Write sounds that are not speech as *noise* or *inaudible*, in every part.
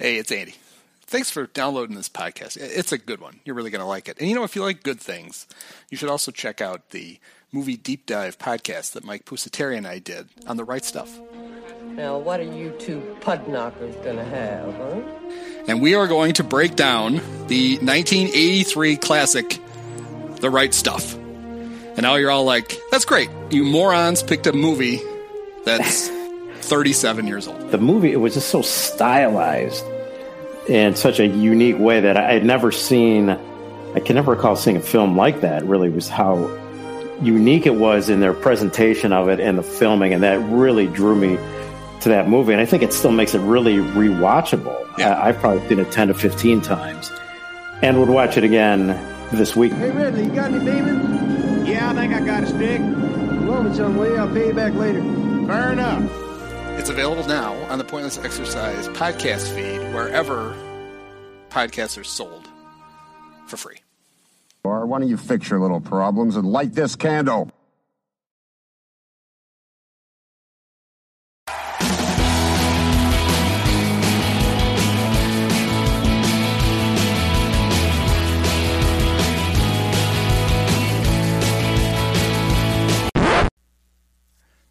Hey, it's Andy. Thanks for downloading this podcast. It's a good one. You're really going to like it. And you know, if you like good things, you should also check out the movie deep dive podcast that Mike Pusateri and I did on the right stuff. Now, what are you two pudknockers gonna have, huh? And we are going to break down the 1983 classic, The Right Stuff. And now you're all like, that's great. You morons picked a movie that's 37 years old. The movie, it was just so stylized in such a unique way that I had never seen. I can never recall seeing a film like that. Really, was how unique it was in their presentation of it and the filming, and that really drew me to that movie. And I think it still makes it really rewatchable. Yeah. I, I've probably seen it 10 to 15 times and would watch it again this week. Hey, Ridley, you got any Beemans? Yeah, I think I got a stick. Loan me some, will you? I'll pay you back later. Fair enough. It's available now on the Pointless Exercise podcast feed, wherever podcasts are sold for free. Or why don't you fix your little problems and light this candle?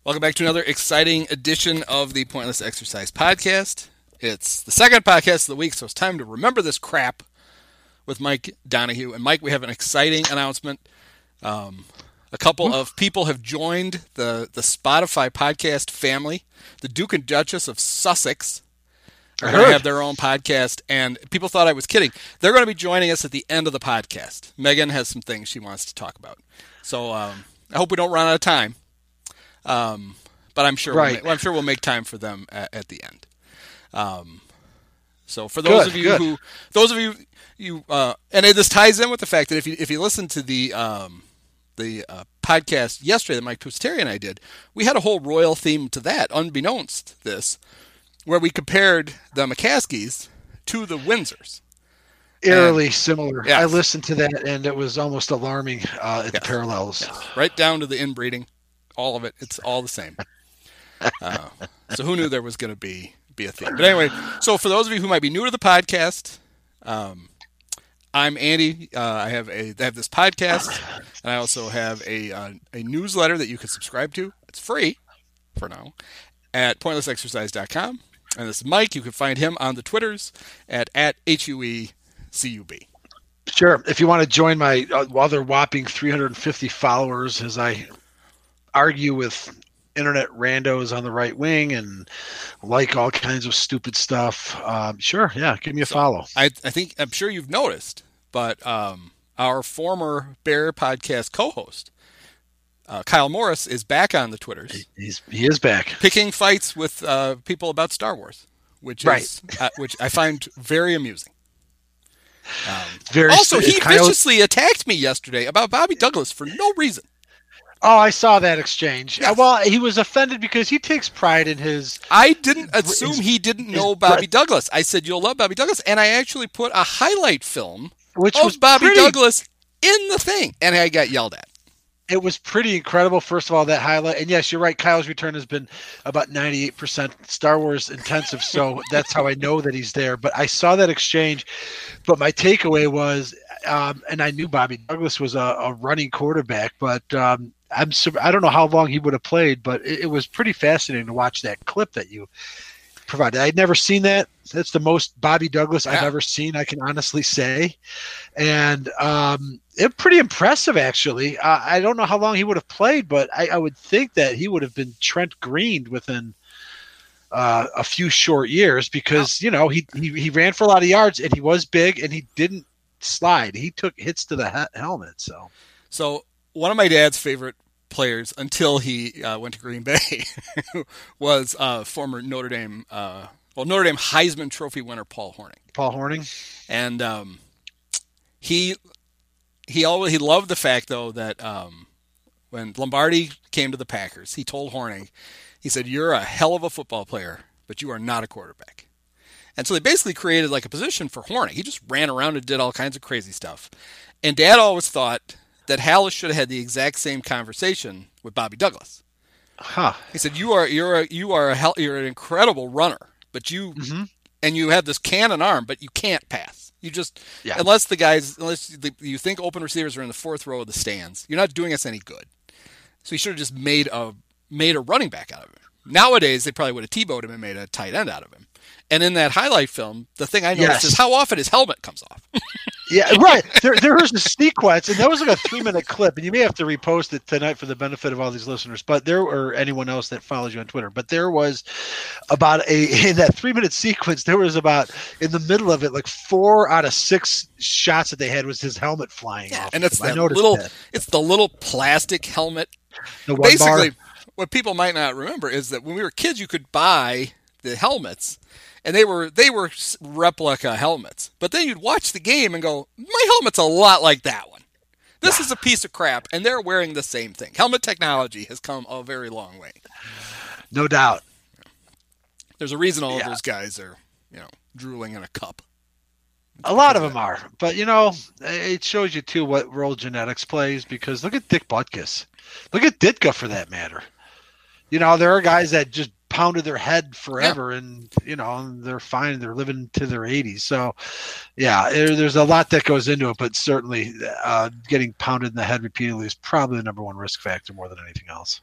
Welcome back to another exciting edition of the Pointless Exercise podcast. It's the second podcast of the week, so it's time to remember this crap with Mike Donahue. And Mike, we have an exciting announcement. Um, a couple of people have joined the, the Spotify podcast family. The Duke and Duchess of Sussex are going to have their own podcast, and people thought I was kidding. They're going to be joining us at the end of the podcast. Meghan has some things she wants to talk about. So um, I hope we don't run out of time. Um, but I'm sure Right. we'll ma- I'm sure we'll make time for them at, at the end. Um, so for those Good, of you good. who, those of you, you, uh, and it, this ties in with the fact that if you if you listen to the um, the uh, podcast yesterday that Mike Pusateri and I did, we had a whole royal theme to that, unbeknownst this, where we compared the McCaskeys to the Windsors. eerily similar. Yes. I listened to that and it was almost alarming uh, at the parallels. right down to the inbreeding, all of it. It's all the same. Uh, so who knew there was going to be be a theme? But anyway, so for those of you who might be new to the podcast, um, I'm Andy. Uh, I have a I have this podcast, and I also have a uh, a newsletter that you can subscribe to. It's free for now at pointlessexercise.com. And this is Mike. You can find him on the Twitters at at h u e c u b. Sure. If you want to join my other whopping 350 followers as I argue with internet randos on the right wing and like all kinds of stupid stuff, um, sure. Yeah. Give me a follow. I, I think I'm sure you've noticed, but um, our former Bear podcast co-host uh, Kyle Morris is back on the Twitters, He's, he is back. picking fights with uh, people about Star Wars, which is uh, which I find very amusing. Very Also, st- he Kyle- viciously attacked me yesterday about Bobby Douglas for no reason. Oh, I saw that exchange. Yes. Uh, Well, he was offended because he takes pride in his. I didn't assume he didn't know Bobby Douglas. I said you'll love Bobby Douglas, and I actually put a highlight film Which of was Bobby pretty- Douglas in the thing, and I got yelled at. It was pretty incredible. First of all, that highlight, and yes, you're right. Kyle's return has been about 98% Star Wars intensive, so *laughs* that's how I know that he's there. But I saw that exchange. But my takeaway was, um, and I knew Bobby Douglas was a, a running quarterback, but um, I'm I don't know how long he would have played, but it, it was pretty fascinating to watch that clip that you provided. I'd never seen that. That's the most Bobby Douglas I've ever seen. I can honestly say, and um, it pretty impressive actually. Uh, I don't know how long he would have played, but I, I would think that he would have been Trent Greened within uh, a few short years because you know he, he he ran for a lot of yards and he was big and he didn't slide. He took hits to the he- helmet. So So one of my dad's favorite players until he uh, went to Green Bay *laughs* was uh, former Notre Dame, uh, well Notre Dame Heisman Trophy winner Paul Hornung, Paul Hornung, and um, he he always he loved the fact though that um, when Lombardi came to the Packers, he told Hornung, he said, "You're a hell of a football player, but you are not a quarterback." And so they basically created like a position for Hornung. He just ran around and did all kinds of crazy stuff. And Dad always thought that Halas should have had the exact same conversation with Bobby Douglas. huh? He said, "You are you're a, you are a hell, you're an incredible runner, but you mm-hmm. and you have this cannon arm, but you can't pass. You just Yeah. unless the guys unless the, you think open receivers are in the fourth row of the stands, you're not doing us any good. So he should have just made a made a running back out of him. Nowadays, they probably would have Tebowed him and made a tight end out of him. And in that highlight film, the thing I noticed Yes. is how often his helmet comes off. *laughs* Yeah, right. There, there was a sequence, and that was like a three-minute clip, and you may have to repost it tonight for the benefit of all these listeners, but there or anyone else that follows you on Twitter. But there was about a *laughs* in that three-minute sequence, there was about in the middle of it, like four out of six shots that they had was his helmet flying off. and it's that little that. it's the little plastic helmet The one basically bar. What people might not remember is that when we were kids you could buy the helmets and they were they were replica helmets but then you'd watch the game and go my helmet's a lot like that one this is a piece of crap and they're wearing the same thing helmet technology has come a very long way no doubt. there's a reason all Yeah. of those guys are you know drooling in a cup A lot of them are, but you know, it shows you too what role genetics plays. Because look at Dick Butkus, look at Ditka for that matter. You know, there are guys that just pounded their head forever, and you know they're fine. They're living to their 80s. So, yeah, there, there's a lot that goes into it, but certainly uh, getting pounded in the head repeatedly is probably the number one risk factor more than anything else.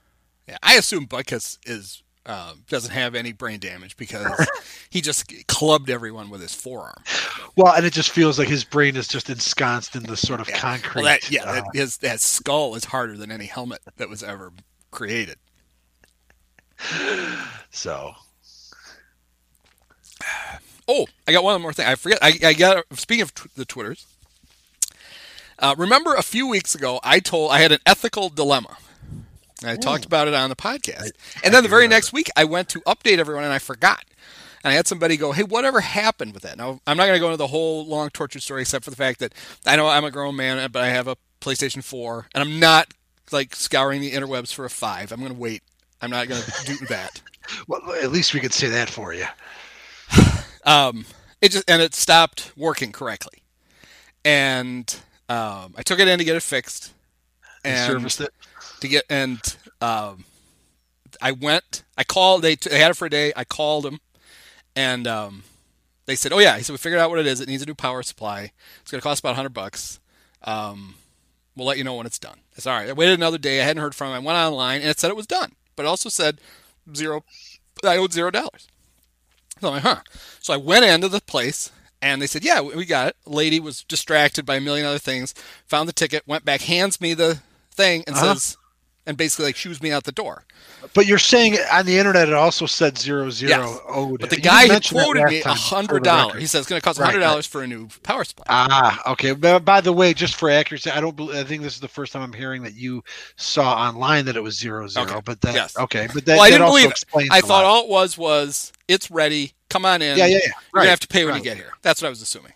yeah i assume Butkus is uh, doesn't have any brain damage because *laughs* he just clubbed everyone with his forearm Well, and it just feels like his brain is just ensconced in the sort of Yeah. concrete. Well, that, yeah, uh, that, his that skull is harder than any helmet that was ever created. So Oh, I got one more thing. I forget. I, I got. Speaking of the Twitters, uh, remember a few weeks ago I told I had an ethical dilemma. And I talked about it on the podcast, and then the very next week I went to update everyone and I forgot. And I had somebody go, "Hey, whatever happened with that?" Now I'm not going to go into the whole long torture story, except for the fact that I know I'm a grown man, but I have a PlayStation 4, and I'm not like scouring the interwebs for a five. I'm going to wait. I'm not going to do that. *laughs* well, at least we could say that for you. *sighs* um, it just and it stopped working correctly, and um, I took it in to get it fixed, And and serviced it. to get and um, I went. I called. They, they had it for a day. I called them, and um, they said, "Oh yeah." He said, "We figured out what it is. It needs a new power supply. It's going to cost about hundred bucks. Um, we'll let you know when it's done." I said, "All right." I waited another day. I hadn't heard from him. I went online, and it said it was done, but it also said zero. I owed zero dollars. So I'm like, huh. So I went into the place and they said, yeah, we got it. Lady was distracted by a million other things, found the ticket, went back, hands me the thing and Uh-huh. says, and basically like shoos me out the door. But you're saying on the internet it also said zero zero Yes. owed. But the guy had quoted me a time for the hundred dollars. He says it's going to cost Right, hundred dollars for a new power supply. Ah, okay. By the way, just for accuracy, I don't. I think this is the first time I'm hearing that you saw online that it was zero zero. Okay. But that Yes. okay. But that, well, I didn't believe it. I thought lot. all it was was it's ready. Come on in. Yeah, yeah, yeah. You're gonna have to pay when right. you get here. That's what I was assuming.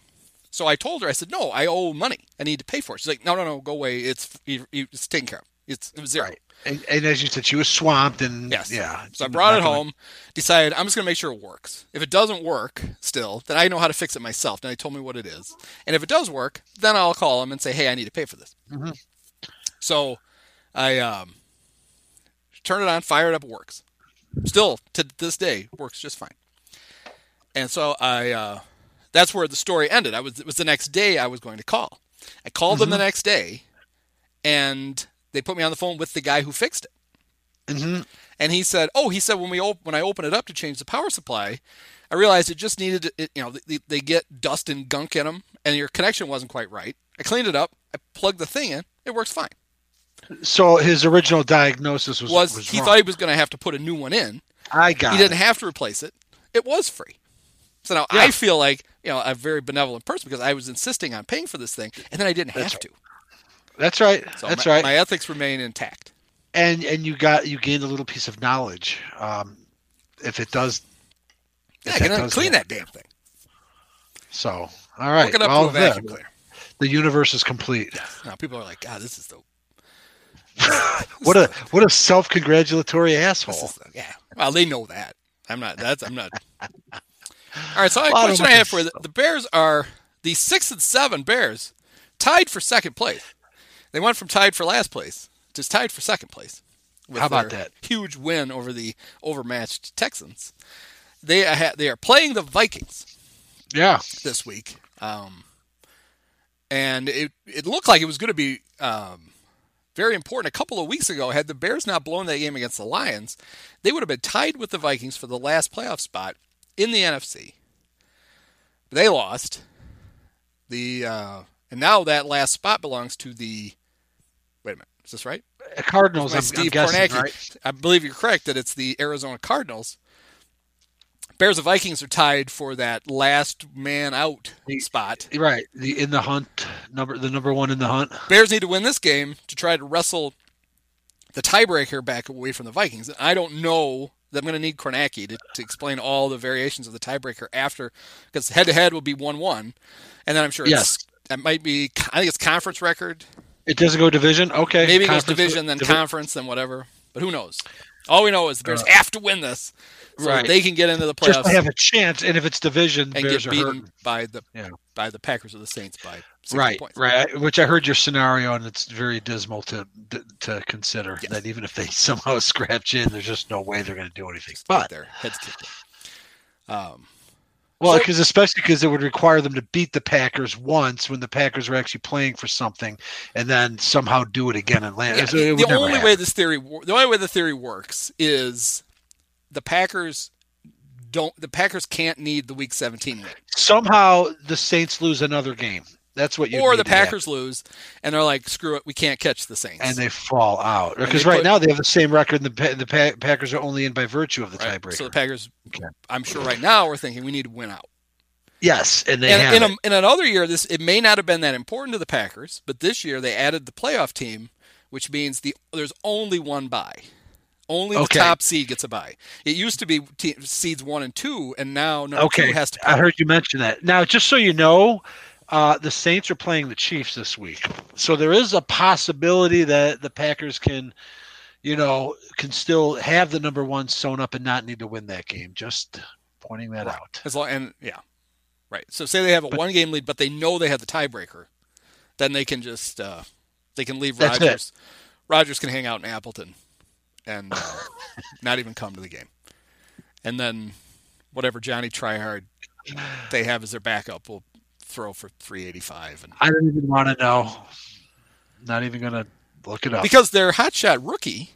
So I told her, I said, no, I owe money. I need to pay for it. She's like, no, no, no, go away. It's it's taken care of. It's it was zero. Right. And, and as you said, she was swamped and Yes. yeah. So I brought it gonna- home, decided I'm just going to make sure it works. If it doesn't work still, then I know how to fix it myself. Then they told me what it is. And if it does work, then I'll call them and say, hey, I need to pay for this. Mhm. So I um, turn it on, fire it up, it works. Still, to this day, works just fine. And so I, uh, that's where the story ended. I was, it was the next day I was going to call. I called them the next day, and they put me on the phone with the guy who fixed it. Mhm. And he said, "Oh, he said when we op- when I open it up to change the power supply, I realized it just needed to, it, you know they, they get dust and gunk in them, and your connection wasn't quite right. I cleaned it up. I plugged the thing in. It works fine. So his original diagnosis was Was, was he wrong. thought he was going to have to put a new one in? I got he didn't it. have to replace it. It was free. So now Yeah. I feel like you know a very benevolent person because I was insisting on paying for this thing, and then I didn't That's have to. That's right. So That's my, right. My ethics remain intact. and and you got you gained a little piece of knowledge. Um, if it does, Yeah, I can clean that damn thing. So all right. Hook it up well, a vacuum cleaner. the universe is complete. Now people are like, God, this is the *laughs* What a *laughs* what a self congratulatory asshole. Is yeah. Well, they know that. I'm not. That's. I'm not. *laughs* All right. So, a Well, I don't question I have for you: the, the Bears are the six and seven Bears, tied for second place. They went from tied for last place to tied for second place. with How about that? Huge win over the overmatched Texans. they ha- they are playing the Vikings Yeah. this week, um, and it it looked like it was going to be um, very important. A couple of weeks ago, had the Bears not blown that game against the Lions, they would have been tied with the Vikings for the last playoff spot in the NFC. They lost the, uh, and now that last spot belongs to the. Wait a minute, is this right? Uh, Cardinals, I'm, Steve guessing, right? I believe you're correct that it's the Arizona Cardinals. Bears and Vikings are tied for that last man out spot. Right. The in the hunt number the number one in the hunt. Bears need to win this game to try to wrestle the tiebreaker back away from the Vikings. I don't know that I'm going to need Kornacki to, to explain all the variations of the tiebreaker after, because head to head will be 1 1. And then I'm sure Yes. that might be, I think it's conference record. It doesn't go division. Okay. Maybe it goes division, then divi- conference, then whatever. But who knows? All we know is the Bears have to win this so Right. they can get into the Just playoffs to have a chance, and if it's division, and Bears get beaten by the Yeah. by the Packers or the Saints by Right, points. right. Which I heard your scenario, and it's very dismal to to consider Yes. that even if they *laughs* somehow scratch in, there's just no way they're going to do anything. Get But their heads kicked. Um, well, So- because especially because it would require them to beat the Packers once when the Packers are actually playing for something, and then somehow do it again and land. Yeah, So the only happen. way this theory the only way the theory works is the Packers don't the Packers can't need the week 17 win. somehow the Saints lose another game. That's what you or the Packers lose and they're like screw it we can't catch the Saints. and they fall out because right put- now they have the same record. And the the Pa- Packers are only in by virtue of the Right? tiebreaker. So the Packers Okay. I'm sure right now we're thinking we need to win out. yes, and they And have in, a, in another year this it may not have been that important to the Packers, but this year they added the playoff team, which means the there's only one bye. Only the Okay. top seed gets a bye. It used to be te- seeds one and two, and now number Okay, two has to. I heard you mention that. Now, just so you know, uh, the Saints are playing the Chiefs this week, so there is a possibility that the Packers can, you know, can still have the number one sewn up and not need to win that game. Just pointing that out. As long and yeah, right. So say they have a But- one game lead, but they know they have the tiebreaker, then they can just uh, they can leave. Rodgers. Rodgers can hang out in Appleton and uh, *laughs* not even come to the game, and then whatever Johnny Tryhard they have as their backup will throw for 385 and I don't even want to know. Not even gonna look it up. because their hotshot rookie.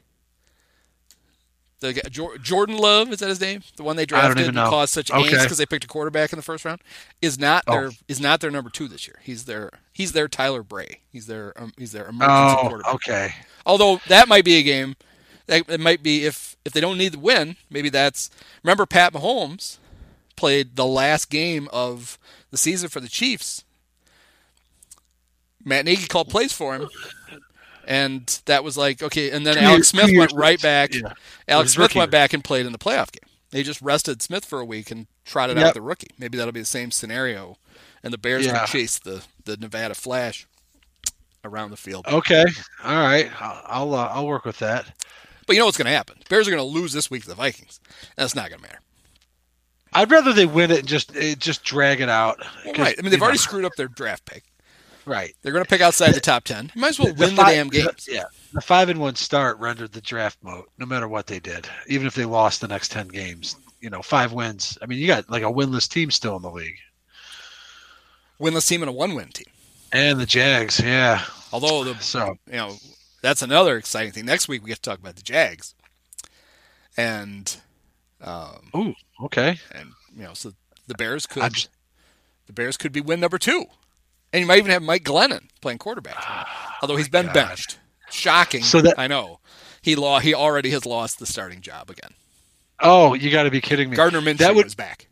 The Jordan Love is that his name? The one they drafted and caused such Okay. angst because they picked a quarterback in the first round is not Oh. their is not their number two this year. He's their he's their Tyler Bray. He's their um, he's their emergency oh, quarterback. okay. Although that might be a game that it might be if if they don't need the win, maybe that's remember Pat Mahomes played the last game of the season for the Chiefs. Matt Nagy called plays for him. And that was like okay, and then Alex Smith went right back. yeah. Alex Smith went back and played in the playoff game. They just rested Smith for a week and trotted Yep. out the rookie. Maybe that'll be the same scenario, and the Bears Yeah. can chase the the Nevada Flash around the field. Okay. All right. I'll I'll, uh, I'll work with that. But you know what's going to happen? Bears are going to lose this week to the Vikings. That's not going to matter. I'd rather they win it and just it, just drag it out. 'Cause, Right. I mean, they've already know, screwed up their draft pick. right. They're going to pick outside the top 10. You might as well win the, fi- damn games. Yeah, the five and one start rendered the draft mode. No matter what they did, even if they lost the next ten games, you know, five wins. I mean, you got like a winless team still in the league, Winless team and a one win team. and the Jags. Yeah. Although, the, So you know, that's another exciting thing. Next week, we get to talk about the Jags. And, um, ooh, okay. and you know, so the Bears could just- the Bears could be win number two, and you might even have Mike Glennon playing quarterback, although he's been God. benched. Shocking. So that- I know he law he already has lost the starting job again. Oh, you got to be kidding me. Gardner Minshew That would- is back.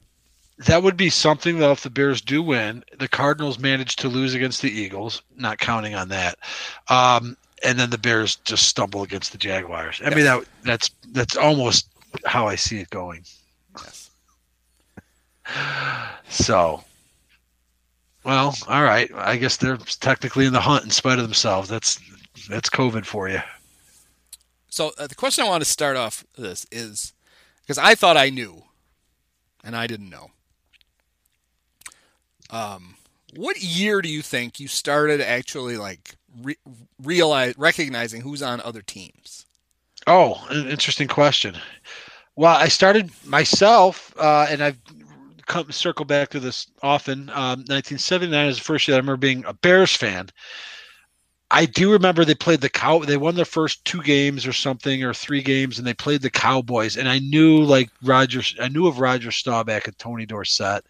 That would be something though if the Bears do win. The Cardinals manage to lose against the Eagles, not counting on that. Um, and then the Bears just stumble against the Jaguars. I mean that that's that's almost how I see it going. Yes. *sighs* So well, all right. I guess they're technically in the hunt in spite of themselves. That's that's COVID for you. So uh, the question I want to start off this is because I thought I knew, and I didn't know. Um, what year do you think you started actually like re- realize recognizing who's on other teams? Oh, an interesting question. Well, I started myself, uh, and I've come circle back to this often. Um, 1979 is the first year I remember being a Bears fan. I do remember they played the cow. They won their first two games or something, or three games, and they played the Cowboys. And I knew like Roger. I knew of Roger Staubach and Tony Dorsett.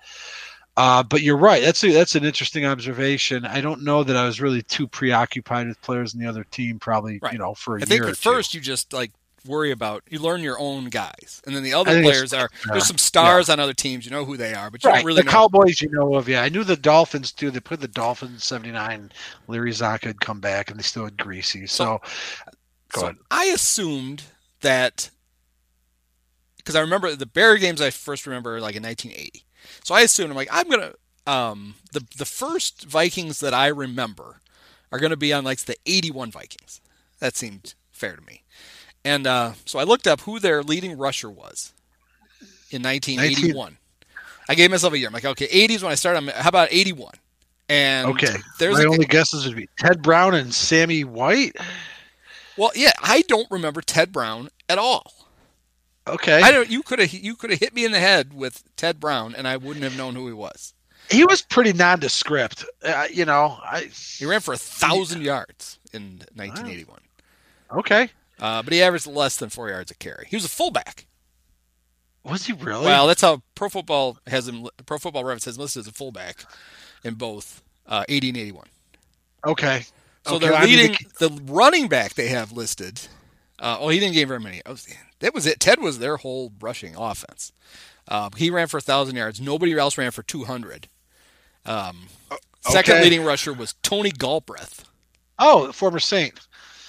Uh, but you're right. That's a, that's an interesting observation. I don't know that I was really too preoccupied with players in the other team. Probably, Right. you know, for a I think year at or two. first you just like worry about you learn your own guys, and then the other I think it's- players are yeah. there's some stars on other teams. You know who they are, but you Right, don't really the know. Cowboys, you know of. Yeah, I knew the Dolphins too. They put the Dolphins in '79. Larry Csonka had come back, and they still had Griese. So, go so ahead. I assumed that because I remember the Bear games I first remember like in 1980. So I assumed I'm like I'm gonna um, the the first Vikings that I remember are gonna be on like the 81 Vikings. That seemed fair to me. And uh, so I looked up who their leading rusher was in 1981. I gave myself a year. I'm like, okay, 80s when I started. I'm, how about 81? And Okay, there's my a, only guesses would be Ted Brown and Sammy White. well, yeah, I don't remember Ted Brown at all. Okay, I don't. You could have you could have hit me in the head with Ted Brown, and I wouldn't have known who he was. he was pretty nondescript. Uh, you know, I He ran for a thousand yards in 1981, okay. uh, but he averaged less than four yards a carry. He was a fullback. Was he really? Well, that's how Pro Football has him. Pro Football Reference has him listed as a fullback in both uh, 80 and 81. okay. So Okay, they're I mean, leading the running back they have listed. Uh, oh, he didn't gain very many. Oh, that was it. Ted was their whole rushing offense. Uh, he ran for a thousand yards. Nobody else ran for 200. Um, Second okay. leading rusher was Tony Galbreath, Oh, the former Saint.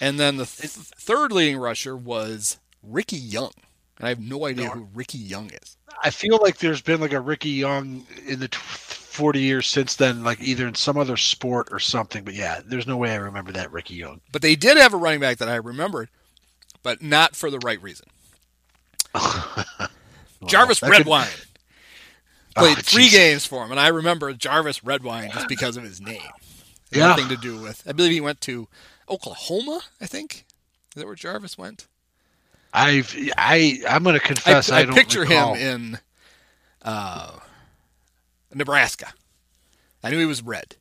and then the th- third leading rusher was Ricky Young. And I have no idea who Ricky Young is. I feel like there's been like a Ricky Young in the t- 40 years since then, like either in some other sport or something. But yeah, there's no way I remember that Ricky Young. But they did have a running back that I remembered, but not for the right reason. *laughs* Jarvis that could- Redwine Oh, *laughs* played three jeez. games for him, and I remember Jarvis Redwine just because of his name. Yeah. Nothing to do with. I believe he went to Oklahoma. I think is that where Jarvis went? I've I I'm going to confess I, I don't picture recall. him in uh, Nebraska. I knew he was red.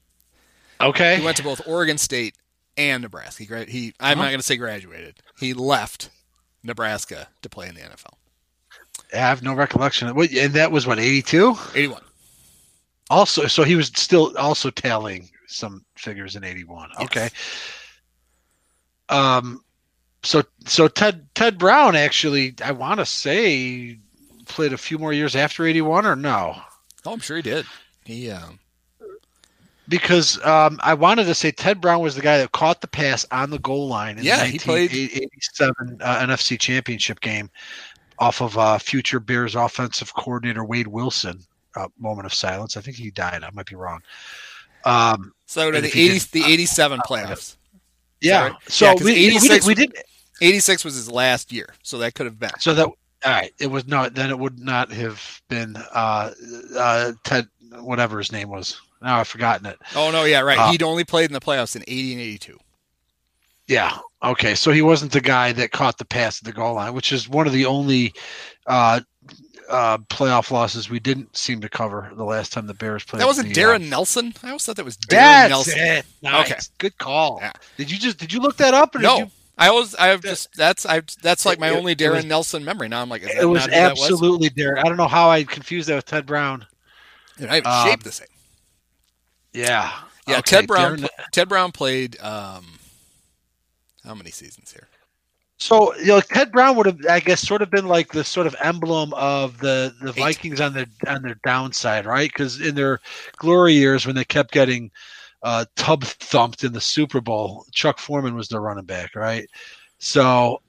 Okay. He went to both Oregon State and Nebraska. He, he I'm Uh-huh. not going to say graduated. He left Nebraska to play in the NFL. I have no recollection. What, and that was what 82. 81. Also, so he was still also tallying some figures in 81. Yes. Okay. Um, so so Ted Ted Brown actually, I want to say, played a few more years after 81 or no? Oh, I'm sure he did. He um, Because um, I wanted to say Ted Brown was the guy that caught the pass on the goal line in Yeah, the 1987 uh, NFC Championship game off of uh, future Bears offensive coordinator Wade Wilson. Uh, moment of silence. I think he died. I might be wrong. Um, so the 80 the 87 playoffs. yeah. So Yeah, we, we, 86 did, we did. 86 was his last year, so that could have been. So that all right. It was no. Then it would not have been uh, uh, Ted. Whatever his name was. Now I've forgotten it. Oh no, yeah, right. Uh, He'd only played in the playoffs in 80 and 82. Yeah. Okay. So he wasn't the guy that caught the pass at the goal line, which is one of the only uh, uh, playoff losses we didn't seem to cover the last time the Bears played. That wasn't the, Darrin Uh, Nelson. I always thought that was Darrin that's Nelson. it. Nice. Okay. Good call. Yeah. Did you just did you look that up? Or did No, you- I always I have just that's I that's like my It- only Darrin was- Nelson memory. Now I'm like, it was not who that was? absolutely Darrin. I don't know how I confused that with Ted Brown. Dude, I have um, shaped the same. Yeah. Yeah, Okay, Ted Brown. Darrin- Ted Brown played um, how many seasons here? So you know, Ted Brown would have, I guess, sort of been like the sort of emblem of the the Vikings on their on their downside, right? Because in their glory years, when they kept getting uh, tub thumped in the Super Bowl, Chuck Foreman was their running back, right? So,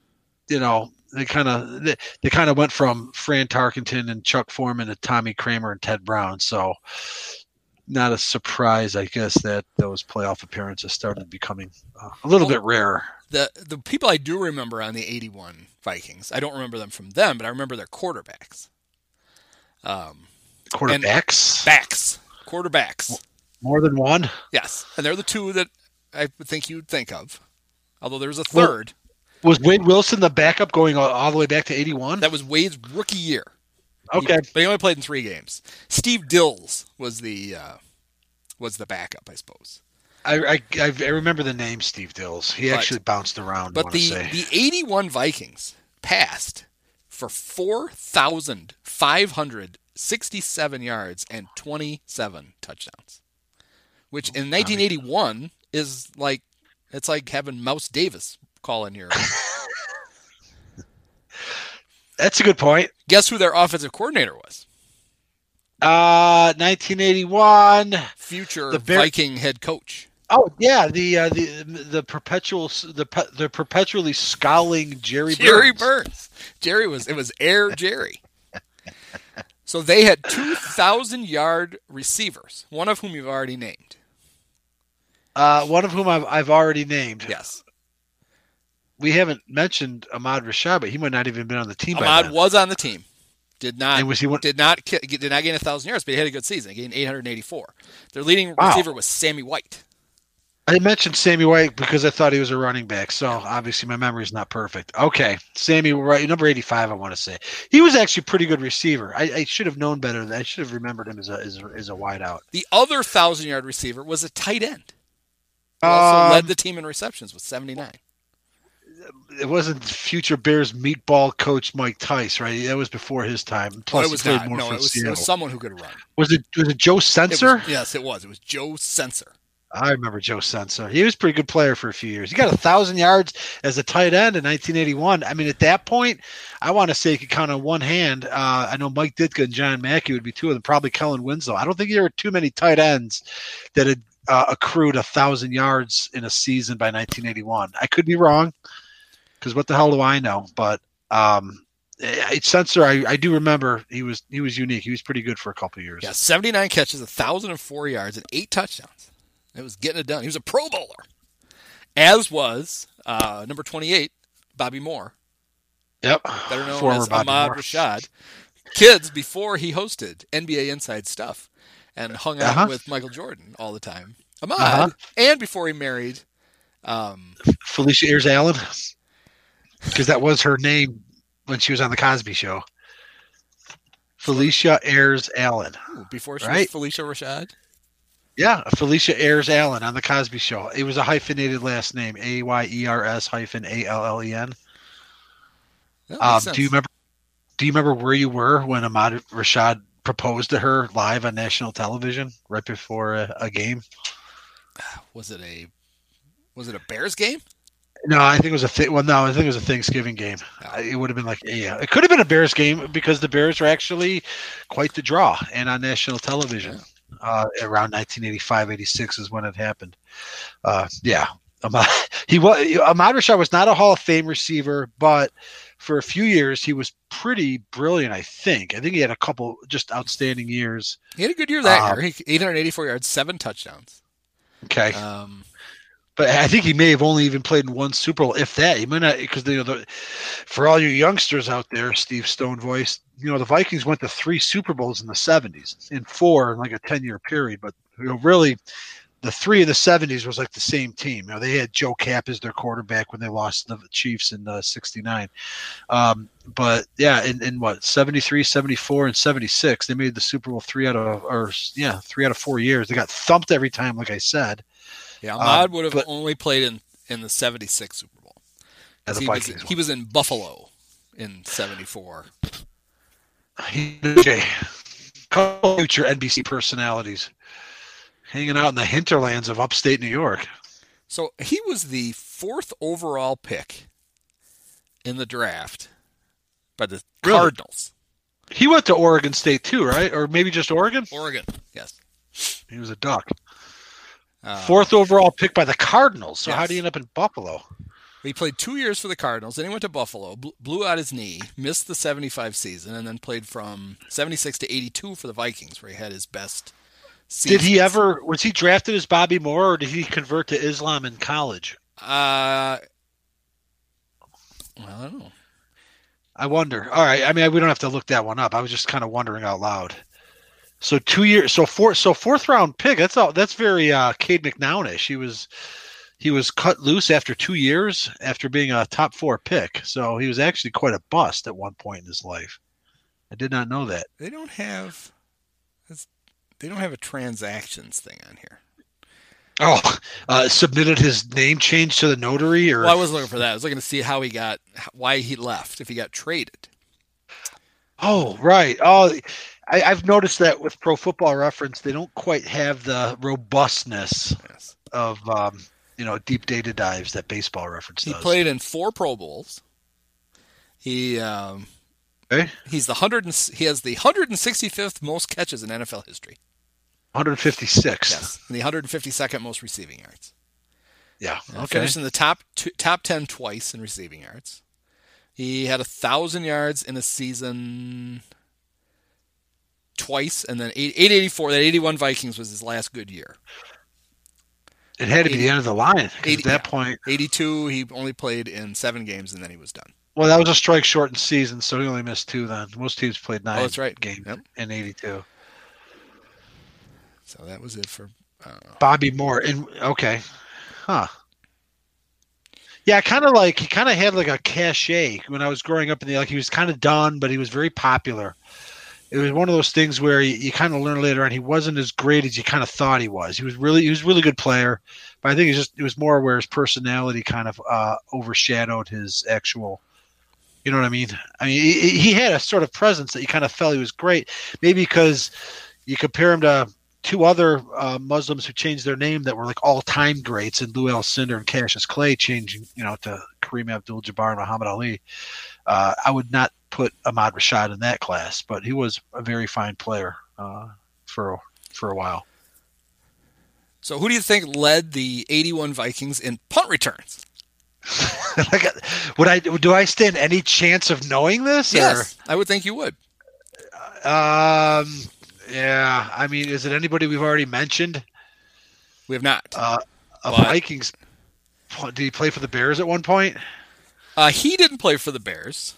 you know, they kind of they, they kind of went from Fran Tarkenton and Chuck Foreman to Tommy Kramer and Ted Brown. So, not a surprise, I guess, that those playoff appearances started becoming uh, a little bit rarer. The the people I do remember on the '81 Vikings, I don't remember them from them, but I remember their quarterbacks. Um, Quarterbacks. backs, quarterbacks. More than one? Yes, and they're the two that I think you'd think of. Although there's a Well- third. Was Wade Wilson the backup going all, all the way back to 81? That was Wade's rookie year. Okay. He- but he only played in three games. Steve Dils was the uh, was the backup, I suppose. I, I, I remember the name Steve Dils. He But- actually bounced around. But the say. the eighty one Vikings passed for four thousand five hundred sixty seven yards and twenty seven touchdowns, which in nineteen eighty one is like it's like having Mouse Davis call in your. *laughs* That's a good point. Guess who their offensive coordinator was? Uh, 1981. Future The Bear- Viking head coach. Oh yeah, the uh, the the perpetual the the perpetually scowling Jerry Jerry Burns. Burns. Jerry was it was Air Jerry. So they had two thousand yard receivers, one of whom you've already named. Uh, one of whom I've I've already named. Yes, We haven't mentioned Ahmad Rashad, but he might not even been on the team. by Ahmad was on the team. Did not And was he one- did not did not gain a thousand yards, but he had a good season. He gained eight hundred eighty four. Their leading Wow. receiver was Sammy White. I mentioned Sammy White because I thought he was a running back. So obviously my memory is not perfect. Okay, Sammy right number eighty five. I want to say he was actually a pretty good receiver. I, I should have known better. I should have remembered him as a as a, as a wide out. The other thousand yard receiver was a tight end. Also Um, led the team in receptions with seventy nine. It wasn't future Bears meatball coach Mike Tice, right? That was before his time. Plus, it was not. more No, it was, it was someone who could run. Was it was it Joe It Senser? was- yes, it was. It was Joe Senser. I remember Joe Senser. He was a pretty good player for a few years. He got a thousand yards as a tight end in 1981. I mean, at that point, I want to say you could count on one hand. Uh, I know Mike Ditka and John Mackey would be two of them. Probably Kellen Winslow. I don't think there were too many tight ends that had uh, accrued a thousand yards in a season by 1981. I could be wrong because what the hell do I know? But um, it's Senser. I, I do remember he was he was unique. He was pretty good for a couple of years. Yeah, 79 catches, 1,004 yards, and eight touchdowns. It was getting it done. He was a Pro Bowler, as was uh, number 28, Bobby Moore, Yep. better known Former as Bobby Ahmad Moore. Rashad. Kids before he hosted NBA Inside Stuff and hung out Uh-huh. with Michael Jordan all the time. Ahmad, Uh-huh. and before he married, um, Phylicia Ayers Allen, because that was her name when she was on the Cosby Show. Phylicia Ayers Allen. before she was Phylicia Rashad. Yeah, Phylicia Ayers Allen on the Cosby Show. It was a hyphenated last name, A Y E R S hyphen A L L E N. Um, do you remember? Do you remember where you were when Ahmad Rashad proposed to her live on national television right before a, a game? *sighs* was it a was it a Bears game? No, I think it was a th- well. No, I think it was a Thanksgiving game. It would have been like yeah, it could have been a Bears game because the Bears were actually quite the draw and on national television uh, around 1985, 86 is when it happened. Uh, yeah, Ahmad, *laughs* he was Ahmad Rashad was not a Hall of Fame receiver, but for a few years he was pretty brilliant. I think. I think he had a couple just outstanding years. He had a good year that Uh, year. He, 884 yards, seven touchdowns. Okay, Um, But I think he may have only even played in one Super Bowl, if that. He might not, because you know, the, for all you youngsters out there, Steve Stone voice, you know, the Vikings went to three Super Bowls in the '70s, in four in like a ten-year period. But you know, really, the three in the '70s was like the same team. You know, they had Joe Kapp as their quarterback when they lost the Chiefs in '69. Um, but yeah, in, in what 73, 74, and 76, they made the Super Bowl three out of, or yeah, three out of four years. They got thumped every time, like I said. Yeah, Ahmad Um, would have but- only played in, in the 76 Super Bowl. as he, was, he was in Buffalo in 74. He Jay, couple future NBC personalities hanging out in the hinterlands of upstate New York. So he was the fourth overall pick in the draft by the Really? Cardinals. He went to Oregon State too, right? Or maybe just Oregon? Oregon, yes. He was a duck. Uh, Fourth overall pick by the Cardinals. So how Yes. do you end up in Buffalo? He played two years for the Cardinals, then he went to Buffalo, blew out his knee, missed the 75 season, and then played from 76 to 82 for the Vikings, where he had his best season. Did he ever was he drafted as Bobby Moore or did he convert to Islam in college? Uh, well, I don't know. I wonder. All right. I mean, we don't have to look that one up. I was just kind of wondering out loud. So two years. So four. So fourth round pick. That's all. That's very uh, Cade McNownish. He was. he was cut loose after two years after being a top four pick. So he was actually quite a bust at one point in his life. I did not know that. They don't have. it's- They don't have a transactions thing on here. Oh, uh, submitted his name change to the notary, or Well, I was looking for that. I was looking to see how he got, why he left, if he got traded. oh, right. Oh, I, I've noticed that with Pro Football Reference, they don't quite have the robustness Yes. of um, you know deep data dives that Baseball Reference He does. played in four Pro Bowls. He um, Okay. he's the hundred and, he has the 165th most catches in NFL history. 156. Yes, and the 152nd most receiving yards. Yeah. Okay. Finished in the top two, top 10 twice in receiving yards. He had a thousand yards in a season twice, and then eight, 884. That 81 Vikings was his last good year. It had to be 80 the end of the line. 80 at that point, 82. He only played in seven games, and then he was done. well, that was a strike shortened season, so he only missed two. Then most teams played nine. Oh, that's right. Games Yep. in '82. So that was it for. Uh, Bobby Moore. And okay, huh? Yeah, kind of like he kind of had like a cachet when I was growing up in the like he was kind of done, but he was very popular. It was one of those things where you, you kind of learn later on he wasn't as great as you kind of thought he was. He was really he was really good player, but I think it's just it was more where his personality kind of uh, overshadowed his actual. You know what I mean? I mean, he, he had a sort of presence that you kind of felt he was great. Maybe because you compare him to two other uh, Muslims who changed their name that were like all-time greats, and Lou Alcindor and Cassius Clay changing, you know, to Kareem Abdul-Jabbar and Muhammad Ali. Uh, I would not put Ahmad Rashad in that class, but he was a very fine player uh, for for a while. so who do you think led the 81 Vikings in punt returns? *laughs* like, would I do I stand any chance of knowing this? or- Yes, I would think you would. Um. Yeah. I mean, is it anybody we've already mentioned? We have not. Uh, a But- Vikings. Did he play for the Bears at one point? Uh, he didn't play for the Bears.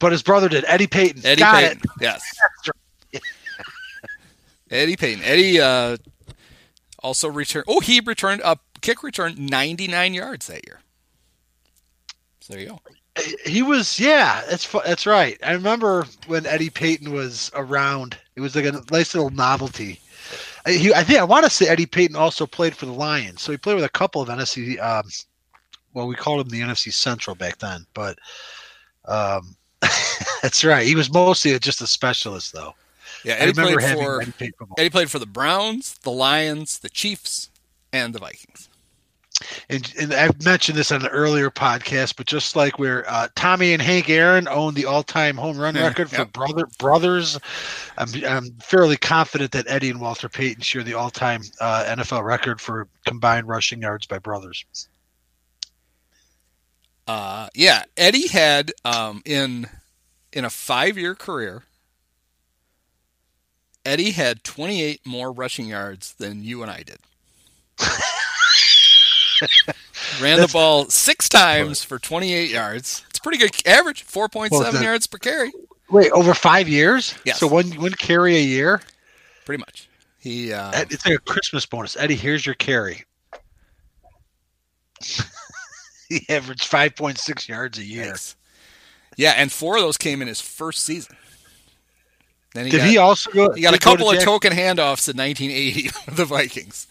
But his brother did. Eddie Payton. Eddie Got Payton. it. Yes. *laughs* Eddie Payton. Eddie uh, also returned. Oh, he returned a kick return 99 yards that year. So there you go. He was, yeah, that's that's right. I remember when Eddie Payton was around. It was like a nice little novelty. He, I think I want to say Eddie Payton also played for the Lions, so he played with a couple of NFC. Um, well, we called him the NFC Central back then, but um, *laughs* that's right. He was mostly just a specialist, though. Yeah, I Eddie remember played having for football. Eddie played for the Browns, the Lions, the Chiefs, and the Vikings. And, and I've mentioned this on an earlier podcast, but just like where uh, Tommy and Hank Aaron own the all-time home run Yeah, record for yep. brother brothers, I'm, I'm fairly confident that Eddie and Walter Payton share the all-time uh, NFL record for combined rushing yards by brothers. Uh, yeah, Eddie had um, in in a five year career. Eddie had 28 more rushing yards than you and I did. *laughs* Ran the ball six times for 28 yards. It's a pretty good average, 4.7 Well, yards per carry, Wait, over five years? Yes. So one one carry a year? pretty much. He uh, It's like a Christmas bonus. Eddie, here's your carry. *laughs* he averaged 5.6 yards a year. Thanks. Yeah, and four of those came in his first season. Then he Did got, he also go? he got a did go to couple of Jack- token handoffs in 1980 *laughs* with the Vikings.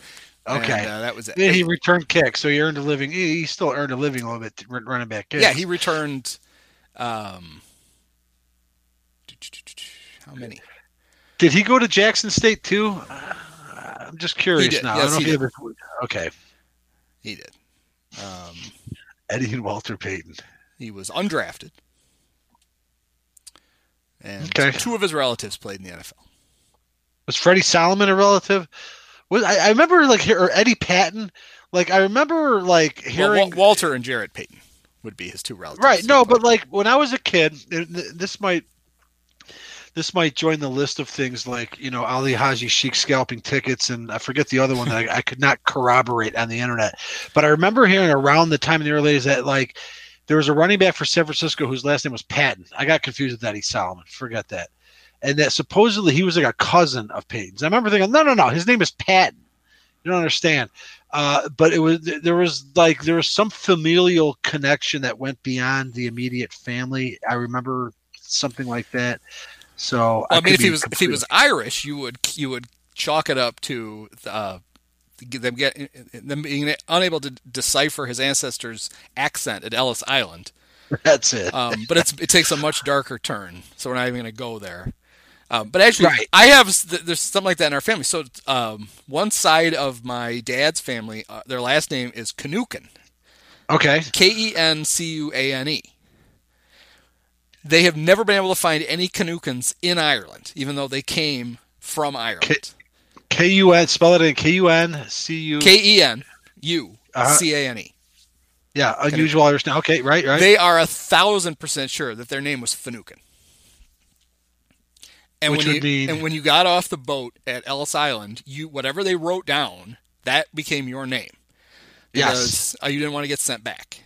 Okay. And, uh, that was it. Then he returned kicks, so he earned a living. He still earned a living a little bit running back kicks. Yeah, he returned. Um, how many? did. He go to Jackson State too. Uh, I'm just curious did. now. Yes, I don't know if he ever. Okay, He did. Um, Eddie and Walter Payton. he was undrafted, and Okay. two of his relatives played in the NFL. Was Freddie Solomon a relative? Was I, I remember like or Eddie Patton? Like I remember like Well, hearing. Wa- Walter and Jarrett Payton would be his two relatives. Right. No, but like when I was a kid, th- th- this might this might join the list of things like you know Ali Haji-Sheikh scalping tickets, and I forget the other one that I, I could not corroborate on the internet. But I remember hearing around the time in the early days that like there was a running back for San Francisco whose last name was Patton. I got confused with that Eddie Solomon. Forget that. And that supposedly he was like a cousin of Payton's. I remember thinking, no, no, no, his name is Patton. You don't understand. Uh, but it was there was like there was some familial connection that went beyond the immediate family. I remember something like that. So Well, I, mean, if he was if he was Irish, you would you would chalk it up to uh, them get them being unable to decipher his ancestors' accent at Ellis Island. that's it. Um, but it's it takes a much darker turn, so we're not even going to go there. Um, but actually, Right. I have there's something like that in our family. So um, one side of my dad's family, uh, their last name is Canucan. okay, K E N C U A N E. They have never been able to find any Canucans in Ireland, even though they came from Ireland. K U N spell it in K U N C U. K E N U Uh-huh. C A N E. Yeah, unusual Irish. name. Okay, right, right. They are a thousand percent sure that their name was Finucane. And Which when would you mean- and when you got off the boat at Ellis Island, you whatever they wrote down that became your name yes, because uh, you didn't want to get sent back.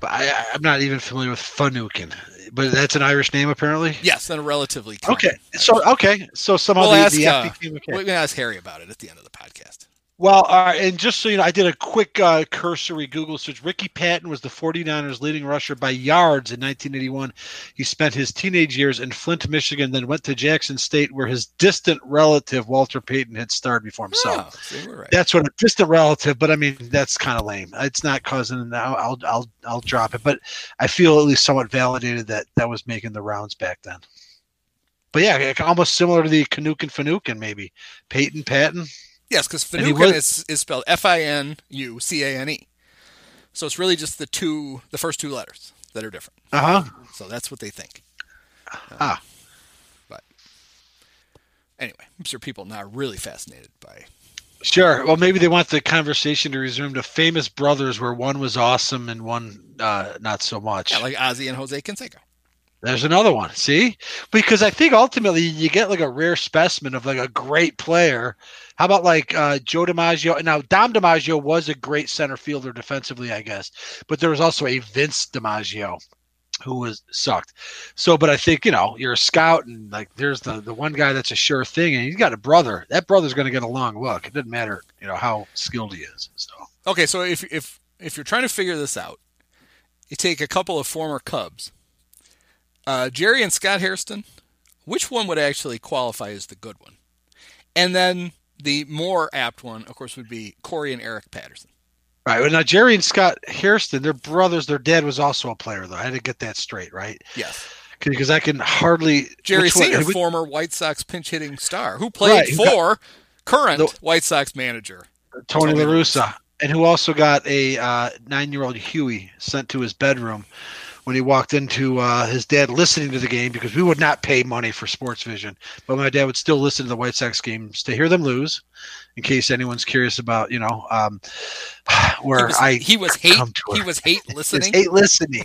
but I, I'm not even familiar with Finucane, but that's an Irish name apparently. Yes, and a relatively Okay, so okay, so somehow We'll the, ask, the uh, okay. we're gonna ask Harry about it at the end of the podcast. Well, right, and just so you know, I did a quick uh, cursory Google search. Ricky Patton was the 49ers' leading rusher by yards in 1981. He spent his teenage years in Flint, Michigan, then went to Jackson State, where his distant relative Walter Payton had starred before himself. Oh, right. That's what a distant relative, but I mean that's kind of lame. It's not cousin, I'll, I'll I'll I'll drop it. But I feel at least somewhat validated that that was making the rounds back then. But yeah, almost similar to the Canucan Fanucan, maybe Peyton Patton. Yes, because Finucane is, is spelled F I N U C A N E. So it's really just the two, the first two letters that are different. Uh huh. So that's what they think. Ah. But anyway, I'm sure people now are really fascinated by. Sure. Well, maybe they want the conversation to resume to famous brothers, where one was awesome and one uh, not so much. Yeah, like Ozzy and Jose Canseco. There's another one. See, because I think ultimately you get like a rare specimen of like a great player. How about like uh, Joe DiMaggio? Now Dom DiMaggio was a great center fielder defensively, I guess, but there was also a Vince DiMaggio who was sucked. So, but I think you know you're a scout and like there's the the one guy that's a sure thing, and he's got a brother. That brother's going to get a long look. It doesn't matter, you know, how skilled he is. So. Okay, so if if if you're trying to figure this out, you take a couple of former Cubs, uh, Jerry and Scott Hairston. Which one would actually qualify as the good one? And then the more apt one, of course, would be Corey and Eric Patterson. Right. Well, now Jerry and Scott Hairston, they're brothers. Their dad was also a player, though. I had to get that straight, right? Yes, Because I can hardly Jerry which one- former White Sox pinch hitting star, who played Right, for current The- White Sox manager. Tony Tony La Russa, and who also got a uh, nine-year-old Huey sent to his bedroom when he walked into uh, his dad listening to the game because we would not pay money for Sports Vision, but my dad would still listen to the White Sox games to hear them lose. In case anyone's curious about, you know, um, *sighs* He where was, I he was hate. *laughs* He was hate listening. hate listening.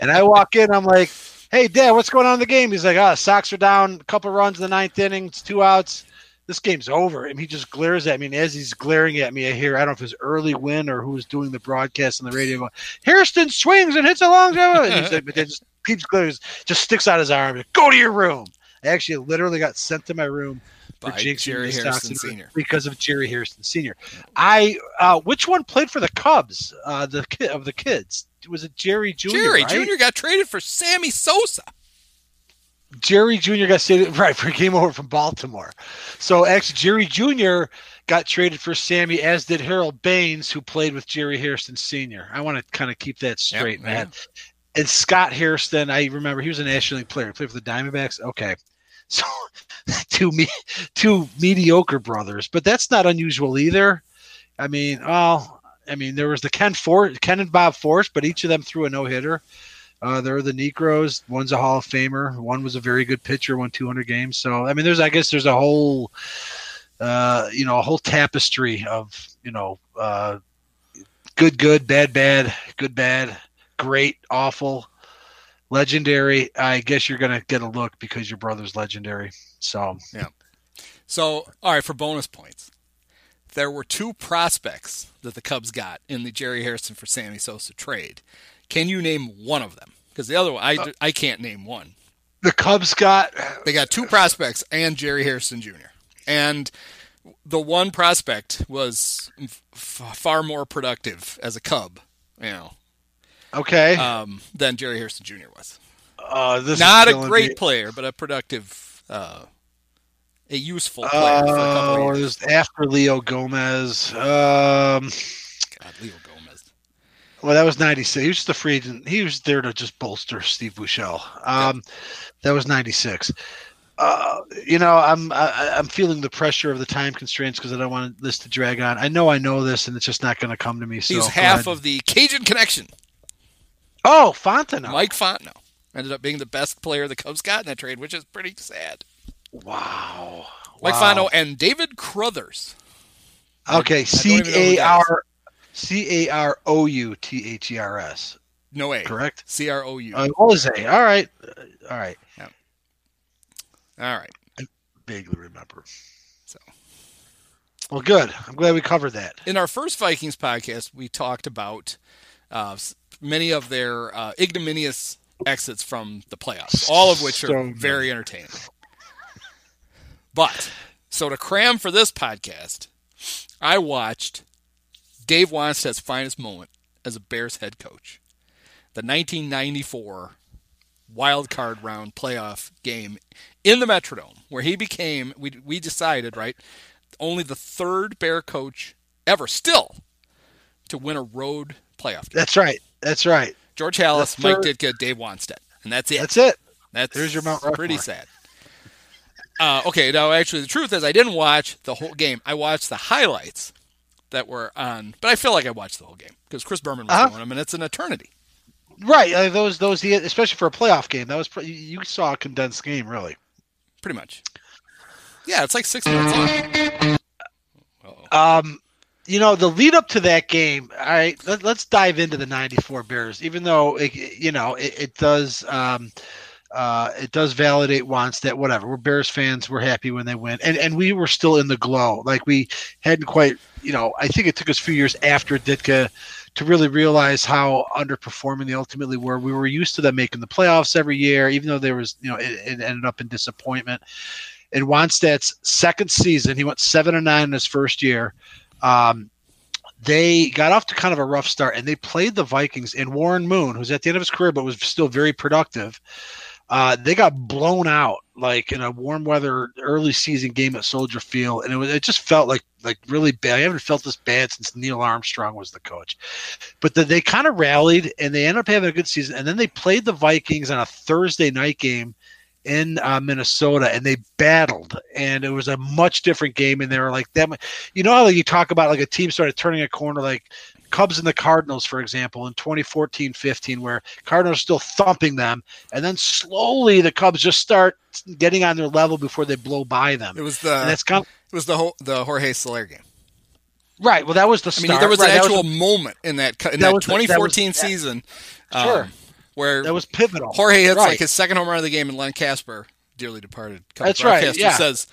and I walk in, I'm like, "Hey, Dad, what's going on in the game?" He's like, "Ah, Sox are down, a couple runs in the ninth inning, it's two outs. This game's over." And he just glares at me, and as he's glaring at me, I hear I don't know if it's early win or who's doing the broadcast on the radio. Going, Hairston swings and hits a long jump, like, but then just keeps glaring, just sticks out his arm. Go to your room. I actually literally got sent to my room for by jinxing Jerry Hairston Senior. because of Jerry Hairston Senior. I uh, which one played for the Cubs? Uh, the kid of the kids was it Jerry Jr. Jerry right? Jr. got traded for Sammy Sosa. Jerry Jr. got traded *laughs* right for came over from Baltimore. So actually, Jerry Jr. got traded for Sammy, as did Harold Baines, who played with Jerry Hairston Sr. I want to kind of keep that straight, Yep, man. And Scott Hairston, I remember he was a National League player. He played for the Diamondbacks. Okay, *laughs* so *laughs* two me two mediocre brothers, but that's not unusual either. I mean, well, I mean, there was the Ken For Ken and Bob Forsch, but each of them threw a no hitter. Uh, there are the Niekros. One's a Hall of Famer. One was a very good pitcher. Won 200 games. So I mean, there's I guess there's a whole, uh, you know, a whole tapestry of you know, uh, good, good, bad, bad, good, bad, great, awful, legendary. I guess you're gonna get a look because your brother's legendary. So yeah. So, all right, for bonus points, there were two prospects that the Cubs got in the Jerry Hairston for Sammy Sosa trade. Can you name one of them? Because the other one, I, Uh, I can't name one. the Cubs got They got two prospects and Jerry Hairston Jr. And the one prospect was f- far more productive as a Cub, you know, Okay. um, than Jerry Hairston Jr. was. Uh, this is Not a great me. player, but a productive, uh, a useful player for a couple Oh, of years. after Leo Gomez. Um, God, Leo Gomez. Well, that was '96. He was the free agent. He was there to just bolster Steve Buechele. Um, that was '96. Uh, you know, I'm I, I'm feeling the pressure of the time constraints because I don't want this to drag on. I know I know this, and it's just not going to come to me. So He's half of the Cajun connection. Oh, Fontenot. Mike Fontenot ended up being the best player the Cubs got in that trade, which is pretty sad. Wow. Mike Wow. Fontenot and David Crouthers. Okay, I C don't even know who A. R C A R O U T H E R S. No A. Correct. C R O U. Uh, Jose. All right. Uh, all right. All right. Vaguely remember. So. Well, good. I'm glad we covered that. In our first Vikings podcast, we talked about uh, many of their uh, ignominious exits from the playoffs, all of which are So very entertaining. But so to cram for this podcast, I watched Dave Wannstedt's finest moment as a Bears head coach, the 1994 wild card round playoff game in the Metrodome, where he became we we decided right only the third Bear coach ever still to win a road playoff game. That's right. That's right. George Halas, Mike Ditka, Dave Wannstedt, and that's it. That's it. That's There's your Mount Rushmore. pretty sad. Uh, okay, now actually, the truth is, I didn't watch the whole game. I watched the highlights that were on, but I feel like I watched the whole game because Chris Berman was Uh-huh. them, and it's an eternity. Right. Uh, those those especially for a playoff game. That was pre- you saw a condensed game really. pretty much. Yeah, it's like six minutes long. Um, you know, the lead up to that game. All right, let, let's dive into the '94 Bears. Even though it, you know it, it does, um, uh, it does validate wants that whatever. We're Bears fans. We're happy when they win, and and we were still in the glow. Like we hadn't quite. You know, I think it took us a few years after Ditka to really realize how underperforming they ultimately were. We were used to them making the playoffs every year, even though there was, you know, it, it ended up in disappointment. In Wannstedt's second season, he went seven and nine in his first year. Um, they got off to kind of a rough start, and they played the Vikings. And Warren Moon, who's at the end of his career but was still very productive, uh, they got blown out like in a warm weather early season game at Soldier Field, and it was it just felt like like really bad. I haven't felt this bad since Neill Armstrong was the coach. But the, they kind of rallied, and they ended up having a good season. And then they played the Vikings on a Thursday night game in uh, Minnesota, and they battled, and it was a much different game. And they were like them, you know how like, you talk about like a team started turning a corner, like Cubs and the Cardinals, for example, in 2014-15, where Cardinals still thumping them, and then slowly the Cubs just start getting on their level before they blow by them. It was and the that's kind of, it was the Ho- the Jorge Soler game. right. Well, that was the I start. mean, there was right, an actual moment in that in that that, was the- that was- 2014 season, Sure. um, where that was pivotal. Jorge hits Right. like his second home run of the game, and Len Kasper, dearly departed, That's right, yeah. says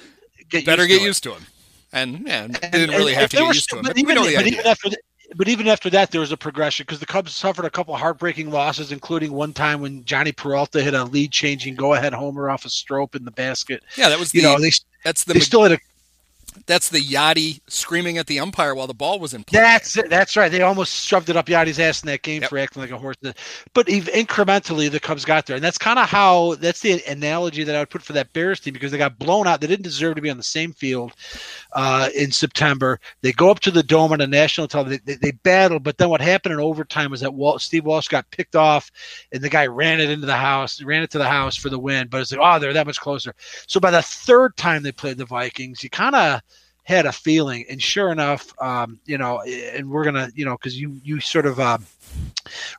Get better used get to used to him. And yeah, And- didn't really and have to get used to him. But But even, the but even after, th- but even after that, there was a progression because the Cubs suffered a couple of heartbreaking losses, including one time when Jhonny Peralta hit a lead-changing go-ahead homer off a stroke in the basket. yeah, that was the You know, they that's the they still had a. that's the Yachty screaming at the umpire while the ball was in play. That's it. That's right. They almost shoved it up Yachty's ass in that game Yep. for acting like a horse. But incrementally, the Cubs got there, and that's kind of how. That's the analogy that I would put for that Bears team because they got blown out. They didn't deserve to be on the same field uh, in September. They go up to the dome on a national television. They, they, they battled, but then what happened in overtime was that Walt, Steve Walsh got picked off, and the guy ran it into the house, ran it to the house for the win. But it's like, oh, they're that much closer. So by the third time they played the Vikings, you kind of had a feeling, and sure enough, um, you know, and we're gonna, you know, because you you sort of uh,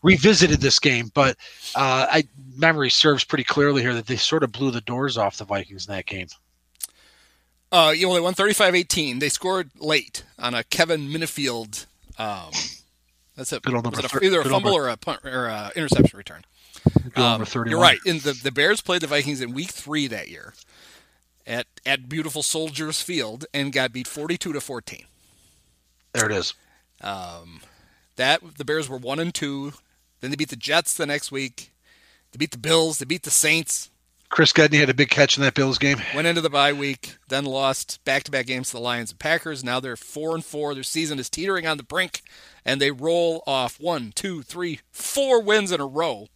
revisited this game, but uh, I memory serves pretty clearly here that they sort of blew the doors off the Vikings in that game. Uh, you only won 35-18. They scored late on a Kevin Minniefield. Um, that's a, Good old number it a- either a fumble or a punt or a interception return. Um, number you're right. In the the Bears played the Vikings in Week Three that year at at beautiful Soldiers Field and got beat 42 to 14. There it is. Um, that the Bears were one and two. Then they beat the Jets the next week. They beat the Bills. They beat the Saints. Chris Gedney had a big catch in that Bills game. Went into the bye week, then lost back-to-back games to the Lions and Packers. Now they're four and four. Their season is teetering on the brink, and they roll off one, two, three, four wins in a row.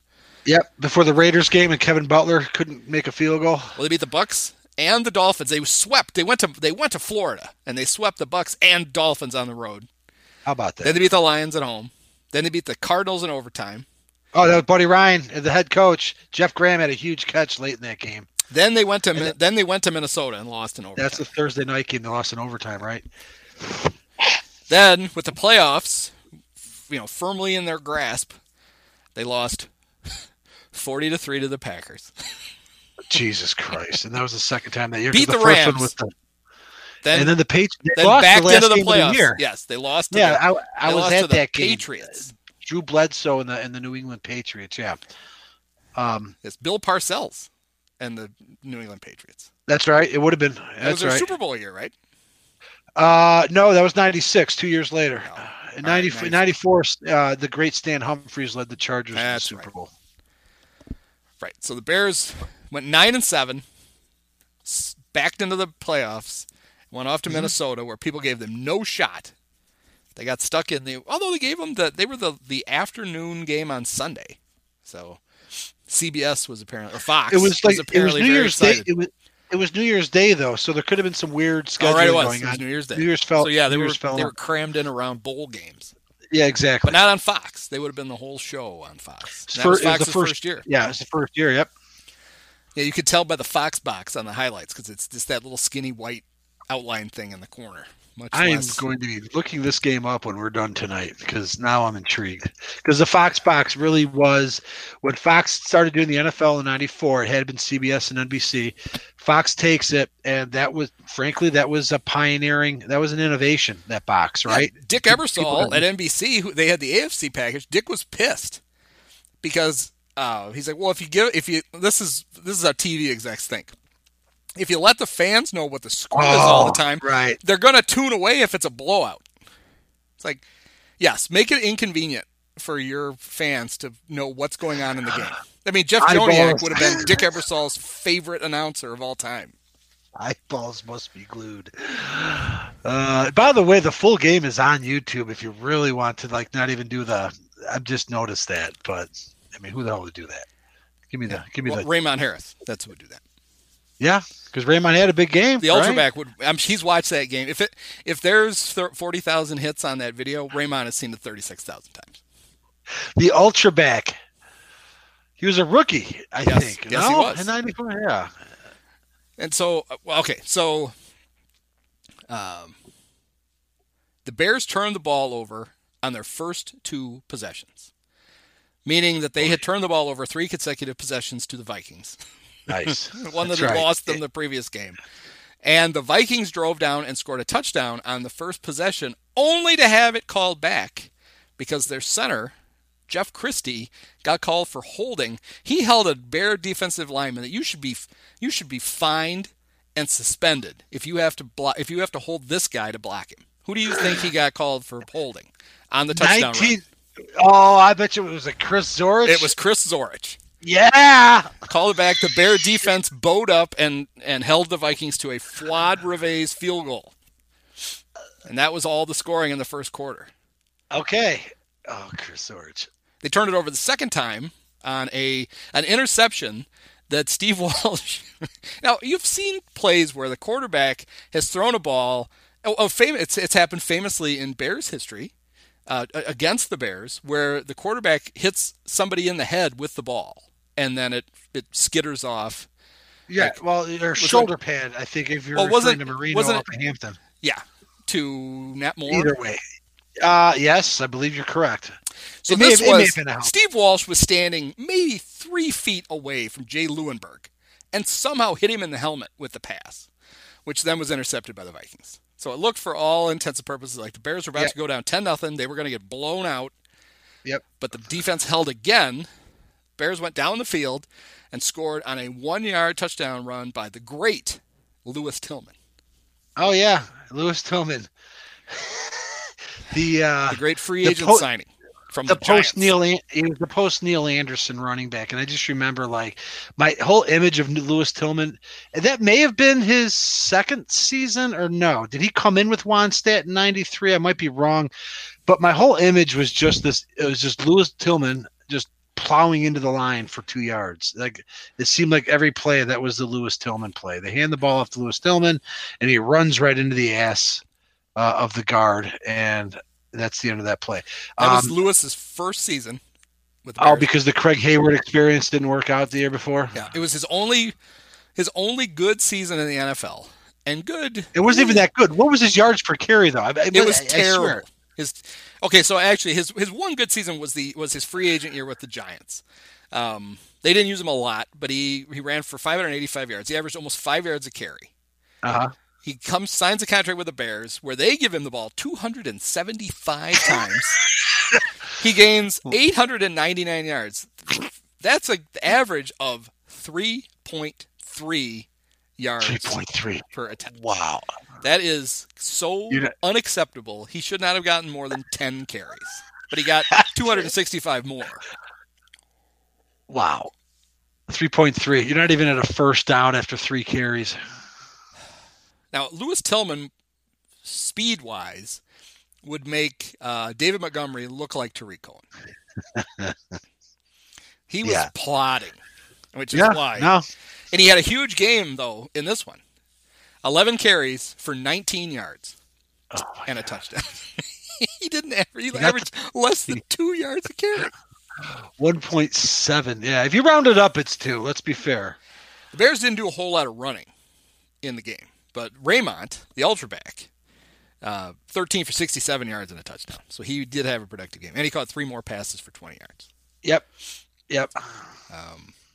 Yep. Before the Raiders game, and Kevin Butler couldn't make a field goal. Well, they beat the Bucks and the Dolphins. They swept. They went to they went to Florida and they swept the Bucks and Dolphins on the road. How about that? Then they beat the Lions at home. Then they beat the Cardinals in overtime. Oh, that was Buddy Ryan, the head coach. Jeff Graham had a huge catch late in that game. Then they went to Min- then they went to Minnesota and lost in overtime. That's the Thursday night game. They lost in overtime, right? Then with the playoffs, you know, firmly in their grasp, they lost *laughs* forty to three to the Packers. *laughs* Jesus Christ! And that was the second time that year. Beat the first Rams. One was the, Then and then the Patriots they then lost backed the last into the game of playoffs. the year. Yes, they lost. To Yeah, the, I, I was at that game. Patriots. Drew Bledsoe and the and the New England Patriots. Yeah, um, It's Bill Parcells and the New England Patriots. that's right. It would have been. That was That's their right. Super Bowl year, right? Uh, no, that was '96. Two years later. Oh, In right, 90, 94, uh, the great Stan Humphries led the Chargers That's in the Super right. Bowl. Right. So the Bears went nine and seven, backed into the playoffs, went off to Mm-hmm. Minnesota, where people gave them no shot. They got stuck in the. Although they gave them the, they were the the afternoon game on Sunday, so CBS was apparently or Fox. It was like it was apparently New very Year's Day. It was it was New Year's Day though, so there could have been some weird scheduling Oh, right, it was. going It was on. New Year's Day. New Year's fell. so yeah, they New were fell they were crammed in around bowl games, Yeah, exactly. but not on Fox. They would have been the whole show on Fox. That fir- was it the first- first year. Yeah, it was the first year. Yep. Yeah, you could tell by the Fox box on the highlights because it's just that little skinny white outline thing in the corner. Much I am going to be looking this game up when we're done tonight because now I'm intrigued. Because the Fox box really was when Fox started doing the NFL in '94. It had been CBS and NBC. Fox takes it, and that was, frankly, that was a pioneering. That was an innovation. That box, right? Yeah, Dick Ebersol at NBC, who they had the AFC package. Dick was pissed because uh, he's like, "Well, if you give, if you, this is this is how TV execs think. If you let the fans know what the score is all the Oh, time, right. they're gonna tune away if it's a blowout. It's like, yes, make it inconvenient for your fans to know what's going on in the game. I mean, Jeff. *sighs* Joniak would have been Dick Ebersol's favorite announcer of all time. Eyeballs must be glued. *sighs* Uh, by the way, the full game is on YouTube. If you really want to, like, not even do the. I've just noticed that, but I mean, who the hell would do that? Give me the. Give me Well, the. Raymond Harris, that's who would do that. Yeah, because Raymond had a big game. The right? ultraback would. I'm, he's watched that game. If it if there's forty thousand hits on that video, Raymond has seen it thirty six thousand times. The ultraback. He was a rookie, I Yes, think. yes, he was. In '94, yeah. And so, uh, well, okay, so um, the Bears turned the ball over on their first two possessions, meaning that they had turned the ball over three consecutive possessions to the Vikings. Nice. *laughs* one that That's had right. lost them the previous game. And the Vikings drove down and scored a touchdown on the first possession, only to have it called back because their center, Jeff Christy, got called for holding. He held a bare defensive lineman that you should be you should be fined and suspended if you have to block if you have to hold this guy to block him. Who do you think he got called for holding on the touchdown? 19. Oh, I bet you it was a Chris Zorich. It was Chris Zorich. Yeah. Called it back. The Bear defense bowed up and, and held the Vikings to a Fuad Reveiz field goal. And that was all the scoring in the first quarter. Okay. Oh, Chris Zorich. They turned it over the second time on a an interception that Steve *laughs* Walsh. now you've seen plays where the quarterback has thrown a ball. Oh, oh fam- it's it's happened famously in Bears history uh, against the Bears, where the quarterback hits somebody in the head with the ball, and then it it skitters off. Yeah, Like, well, it- shoulder pad, I think, if you're Well, referring wasn't- to Marino wasn't up in Hampton. Yeah, to Nat Moore. Either way. Uh, yes, I believe you're correct. So It may this have- it was. Steve Walsh was standing maybe three feet away from Jay Leeuwenburg, and somehow hit him in the helmet with the pass, which then was intercepted by the Vikings. So it looked, for all intents and purposes, like the Bears were about Yep. to go down ten nothing. They were going to get blown out, Yep. but the defense held again. Bears went down the field and scored on a one-yard touchdown run by the great Lewis Tillman, Oh yeah, Lewis Tillman. *laughs* the uh, the great free The agent po- signing from the the, post Neal was the post Neal Anderson running back, and I just remember like my whole image of Lewis Tillman. That may have been his second season, or no? Did he come in with Wannstedt in '93? I might be wrong, but my whole image was just this. It was just Lewis Tillman just plowing into the line for two yards. Like it seemed like every play that was the Lewis Tillman play. They hand the ball off to Lewis Tillman, and he runs right into the ass uh, of the guard, and that's the end of that play. That was Um, Lewis's first season with the Oh, because the Craig Heyward experience didn't work out the year before. yeah, it was his only his only good season in the NFL, and good. It wasn't even that good. What was his yards per carry though? I, I- It was I- terrible. His okay, so actually his his one good season was the was his free agent year with the Giants. Um, they didn't use him a lot, but he he ran for 585 yards. He averaged almost five yards a carry. Uh-huh. He comes signs a contract with the Bears where they give him the ball 275 *laughs* times. he gains hmm. 899 yards. That's an average of 3.3 yards Three point three. per attempt. Wow. That is so You know- unacceptable. He should not have gotten more than 10 carries, but he got *laughs* 265 more. Wow. Three point three. You're not even at a first down after three carries. Now, Lewis Tillman, speed wise, would make uh, David Montgomery look like Tarik Cohen. *laughs* he was Yeah. plotting, which is Yeah. why. No. And he had a huge game, though, in this one 11 carries for 19 yards Oh and a touchdown. *laughs* he didn't average, he averaged less than two yards a carry. One point seven. Yeah. If you round it up, it's two. Let's be fair. The Bears didn't do a whole lot of running in the game, but Raymond, the ultra back, uh, 13 for 67 yards and a touchdown. So he did have a productive game, and he caught three more passes for 20 yards. Yep. Yep.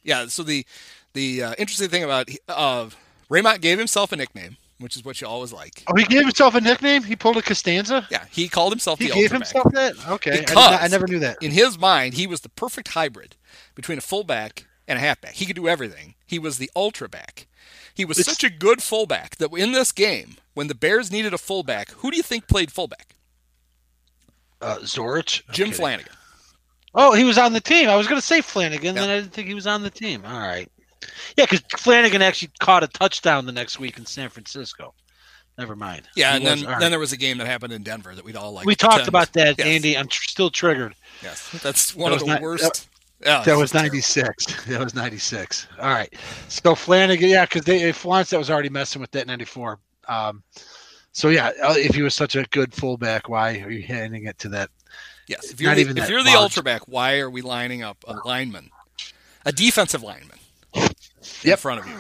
Yeah. So the the uh, interesting thing about uh, Raymond gave himself a nickname, which is what you always like. Oh, he gave himself a nickname. He pulled a Costanza. Yeah, he called himself He the gave ultra back. himself that. Okay. I, not- I never knew that. In his mind, he was the perfect hybrid between a fullback and a halfback. He could do everything. He was the ultra back. He was It's- such a good fullback that in this game, when the Bears needed a fullback, who do you think played fullback? Uh, Zorich. I'm Jim kidding. Flanagan. Oh, he was on the team. I was going to say Flanagan, Yeah. then I didn't think he was on the team. All right. Yeah, because Flanagan actually caught a touchdown the next week in San Francisco. Never mind. Yeah, He and then, was- all right. then there was a game that happened in Denver that we'd all like. we to talked pretend- about *laughs* that, Yes, Andy. I'm tr- still triggered. Yes, that's one That of the not- worst. Yeah, That was terrible. 96. *laughs* That was 96. All right. So Flanagan, yeah, because they Florence that was already messing with that 94. Um, so yeah, uh, if he was such a good fullback, why are you handing it to that? Yes, if you're Not the, even if you're the ultra back, why are we lining up a lineman, a defensive lineman, in front of you,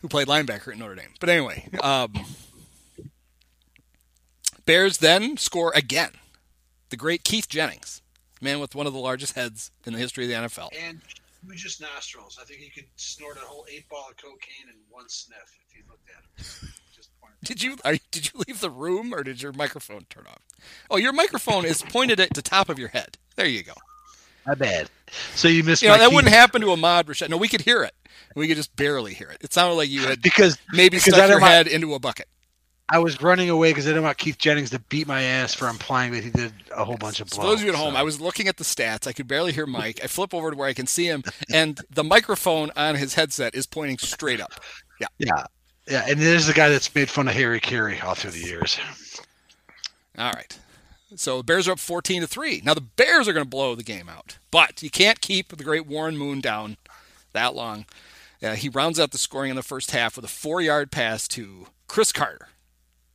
who played linebacker at Notre Dame? But anyway, um, Bears then score again. The great Keith Jennings, man with one of the largest heads in the history of the NFL. And just nostrils. I think he could snort a whole eight ball of cocaine in one sniff if you looked at him. *laughs* Just Did you are, did you leave the room or did your microphone turn off? Oh, your microphone is pointed at the top of your head. There you go. My bad. So you missed You know that Keith- wouldn't happen to Ahmad Rashad. No, we could hear it. We could just barely hear it. It sounded like you had *laughs* because maybe because stuck I your don't head into a bucket. I was running away because I didn't want Keith Jennings to beat my ass for implying that he did a whole bunch of For those of you at home, I was looking at the stats. I could barely hear Mike. I flip over to where I can see him, and the microphone on his headset is pointing straight up. Yeah. yeah, yeah, and there's the guy that's made fun of Harry Caray all through the years. All right. So the Bears are up 14 to 3. Now the Bears are going to blow the game out. But you can't keep the great Warren Moon down that long. Uh, he rounds out the scoring in the first half with a 4-yard pass to Cris Carter,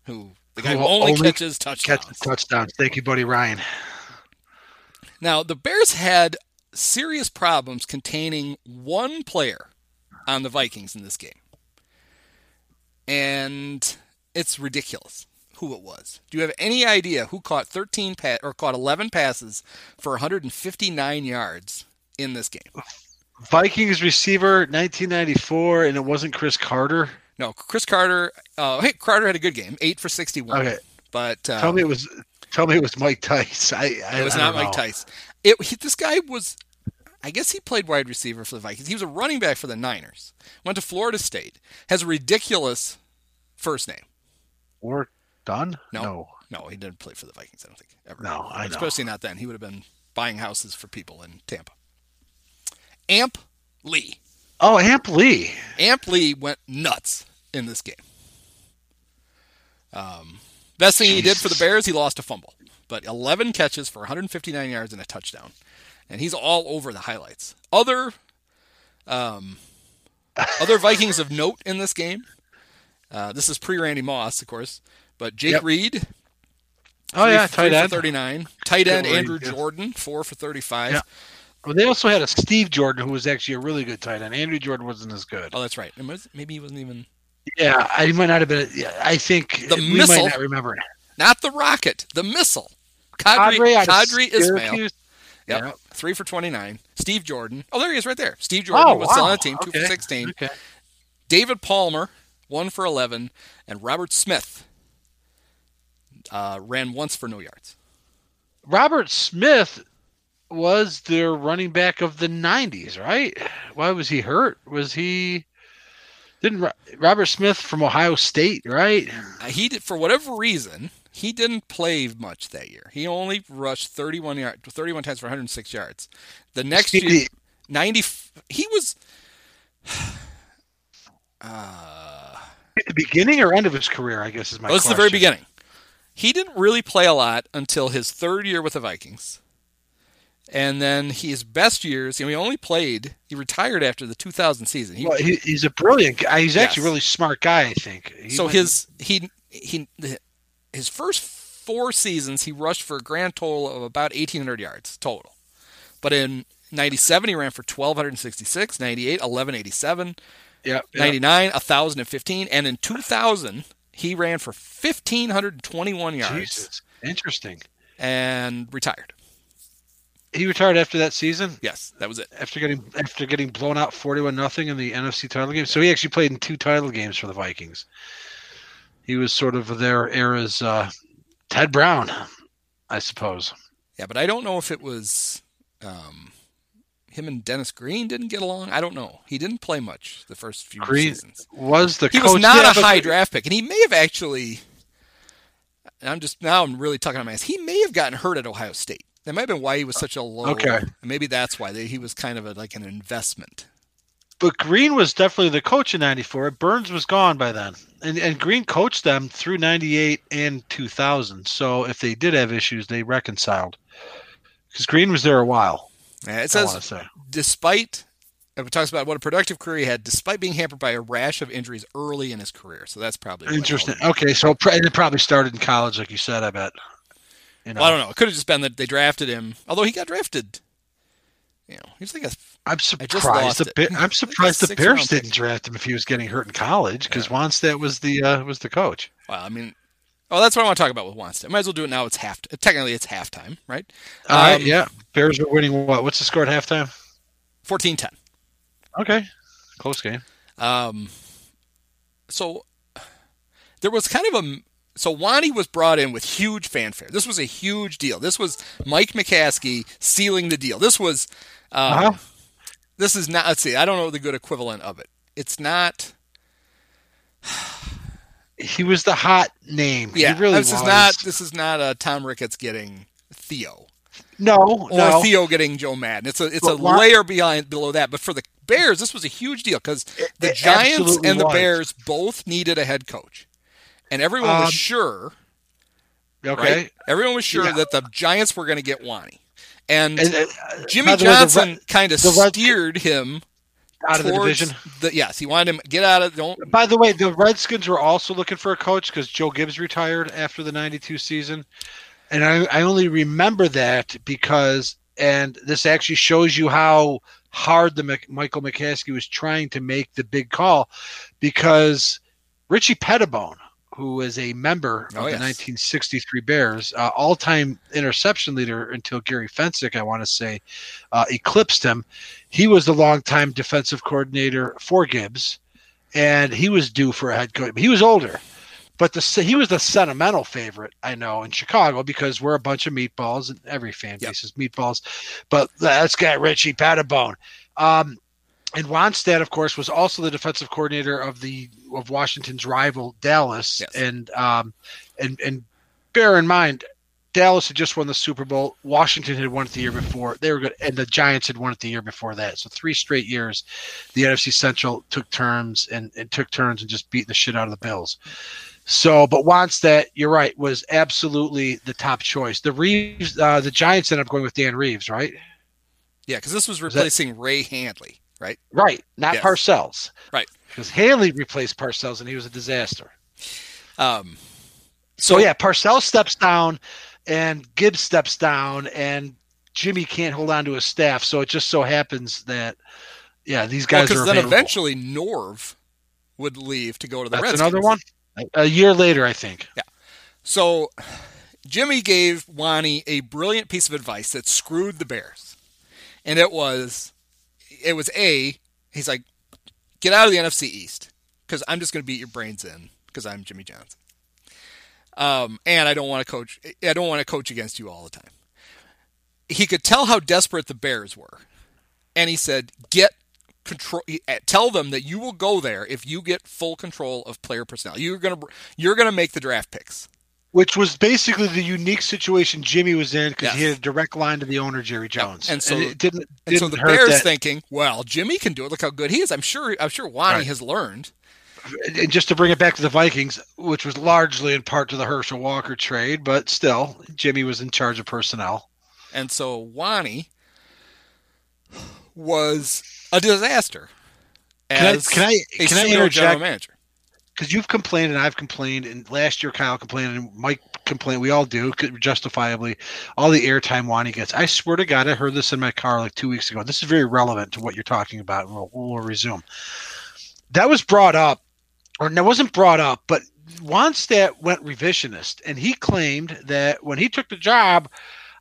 who the guy who Who only, only catches touchdowns. Catch touchdowns. Thank you, buddy Ryan. Now, the Bears had serious problems containing one player on the Vikings in this game. And it's ridiculous who it was. Do you have any idea who caught 13 pa- or caught 11 passes for 159 yards in this game? Vikings receiver, 1994, and it wasn't Cris Carter. No, Cris Carter. Uh, hey, Carter had a good game, eight for 61. Okay, but uh, tell me it was. Tell me it was Mike Tice. I, I It was I not Mike know. Tice. It he, this guy was, I guess he played wide receiver for the Vikings. He was a running back for the Niners. Went to Florida State. Has a ridiculous first name. Or Done? No. No. No, he didn't play for the Vikings. I don't think ever. No, I know. Especially not then. He would have been buying houses for people in Tampa. Amp Lee. Oh, Amp Lee. Amp Lee went nuts in this game. Um, best thing he did for the Bears, he lost a fumble, but 11 catches for 159 yards and a touchdown, and he's all over the highlights. Other, um, other Vikings of note in this game. Uh, this is pre Randy Moss, of course, but Jake Yep. Reed. Oh three- yeah, tight end. 39. Tight end Andrew yeah. Jordan, four for 35. Yeah. Well, they also had a Steve Jordan who was actually a really good tight end. Andrew Jordan wasn't as good. Oh, that's right. Maybe he wasn't even Yeah, I he might not have been. Yeah, I think The we missile. might not remember. not the rocket, the missile. Qadry, Qadry Ismail. Yep. Yep. Three for 29. Steve Jordan. Oh, there he is right there. Steve Jordan Oh, was still on the team, two for 16. Okay. David Palmer, one for 11. And Robert Smith uh, ran once for no yards. Robert Smith was their running back of the '90s, right? Why was he hurt? Was he? Didn't Robert Smith from Ohio State, right? Uh, he did, for whatever reason, he didn't play much that year. He only rushed 31 yard, 31 times for 106 yards. The next year, 90, he was. *sighs* Uh, At the beginning or end of his career, I guess is my. This is the very beginning. He didn't really play a lot until his third year with the Vikings. And then his best years, you know, he only played, he retired after the 2000 season. He, Well, he, he's a brilliant guy. He's actually a really smart guy, I think. He so went- his he he his first four seasons he rushed for a grand total of about 1800 yards total. But in 97 he ran for 1266, 98 1187, yeah, yeah. 99 1015 and in 2000 he ran for 1521 yards Jesus, interesting. and retired. He retired after that season. Yes, that was it. After getting after getting blown out forty-one nothing in the NFC title game, so he actually played in two title games for the Vikings. He was sort of their era's uh, Ted Brown, I suppose. Yeah, but I don't know if it was um, him and Dennis Green didn't get along. I don't know. He didn't play much the first few Green seasons. was the He coach. was not yeah, a high draft pick, and he may have actually. I'm just now I'm really talking on my ass. He may have gotten hurt at Ohio State. That might have been why he was such a low. Okay. Maybe that's why they, he was kind of a, like an investment. But Green was definitely the coach in '94. Burns was gone by then, and and Green coached them through '98 and 2000. So if they did have issues, they reconciled. Because Green was there a while. Yeah, it I want to says say. despite it talks about what a productive career he had, despite being hampered by a rash of injuries early in his career. So that's probably Interesting. Okay, so it probably started in college, like you said. I bet. You know, Well, I don't know. It could have just been that they drafted him. Although he got drafted, you know, he was like a I'm *laughs* surprised. The it. I'm surprised the Bears didn't draft him if he was getting hurt in college because Wannstedt was the uh, was the coach. Well, I mean, oh, that's what I want to talk about with Wannstedt. Might as well do it now. It's half. Technically, it's halftime, right? All right, Um, yeah. Bears are winning. What? What's the score at halftime? 14-10. Okay, close game. Um, so there was kind of a so Wani was brought in with huge fanfare. This was a huge deal. This was Mike McCaskey sealing the deal. This was um, Uh-huh. this is not. Let's see. I don't know the good equivalent of it. It's not. He was the hot name. Yeah, he really this was. is not. This is not uh, Tom Ricketts getting Theo. no, or no. Theo getting Joe Maddon. It's a it's But a layer behind below that. But for the Bears, this was a huge deal because the it Giants absolutely and the. Bears both needed a head coach, and everyone Um, was sure. okay. Right? Everyone was sure Yeah. that the Giants were going to get Wani, and, And, uh, Jimmy by way, Johnson kind of steered him out of the division. The, yes, he wanted him get out of don't. By the way, the Redskins were also looking for a coach because Joe Gibbs retired after the '92 season, and I, I only remember that because, and this actually shows you how hard the Mc, Michael McCaskey was trying to make the big call, because Richie Petitbon, who was a member of Oh, the yes. 1963 Bears, uh, all-time interception leader until Gary Fencik, I want to say, uh, eclipsed him. He was the longtime defensive coordinator for Gibbs and he was due for a head coach. He was older, but the he was the sentimental favorite I know in Chicago because we're a bunch of meatballs and every fan Yep. base is meatballs. But that's got Richie Petitbon. Um, and Wannstedt, of course, was also the defensive coordinator of the of Washington's rival Dallas. Yes. And um, and and bear in mind, Dallas had just won the Super Bowl. Washington had won it the year before. They were good, and the Giants had won it the year before that. So three straight years, the NFC Central took turns and, and took turns and just beat the shit out of the Bills. So, but Wannstedt, you're right, was absolutely the top choice. The Reeves, uh, the Giants ended up going with Dan Reeves, right? Yeah, because this was that- replacing Ray Handley, right? Right, not Yes. Parcells. Right. Because Haley replaced Parcells and he was a disaster. Um, So yeah, Parcells steps down and Gibbs steps down and Jimmy can't hold on to his staff. So it just so happens that yeah, these guys because are then available. eventually Norv would leave to go to the That's Redskins. another one. A year later, I think. Yeah. So Jimmy gave Wani a brilliant piece of advice that screwed the Bears. And it was it was A, he's like, get out of the NFC East because I'm just going to beat your brains in because I'm Jimmy Johnson. Um, and I don't want to coach. I don't want to coach against you all the time. He could tell how desperate the Bears were, and he said, "Get control. Tell them that you will go there if you get full control of player personnel. You're gonna you're gonna make the draft picks." Which was basically the unique situation Jimmy was in because he had a direct line to the owner Jerry Jones, and so- it didn't. And so didn't the Bears that- thinking, well, Jimmy can do it. Look how good he is. I'm sure. I'm sure Wani Right. has learned. and just to bring it back to the Vikings, which was largely in part to the Herschel Walker trade, but still, Jimmy was in charge of personnel. And so Wani was a disaster. Can I- can I- a can I interject? Because you've complained and I've complained, and last year Kyle complained and Mike complained. We all do, justifiably. All the airtime Wani gets. I swear to God, I heard this in my car like two weeks ago. This is very relevant to what you're talking about. We'll, we'll resume. That was brought up, or that wasn't brought up, but Wannstedt went revisionist, and he claimed that when he took the job,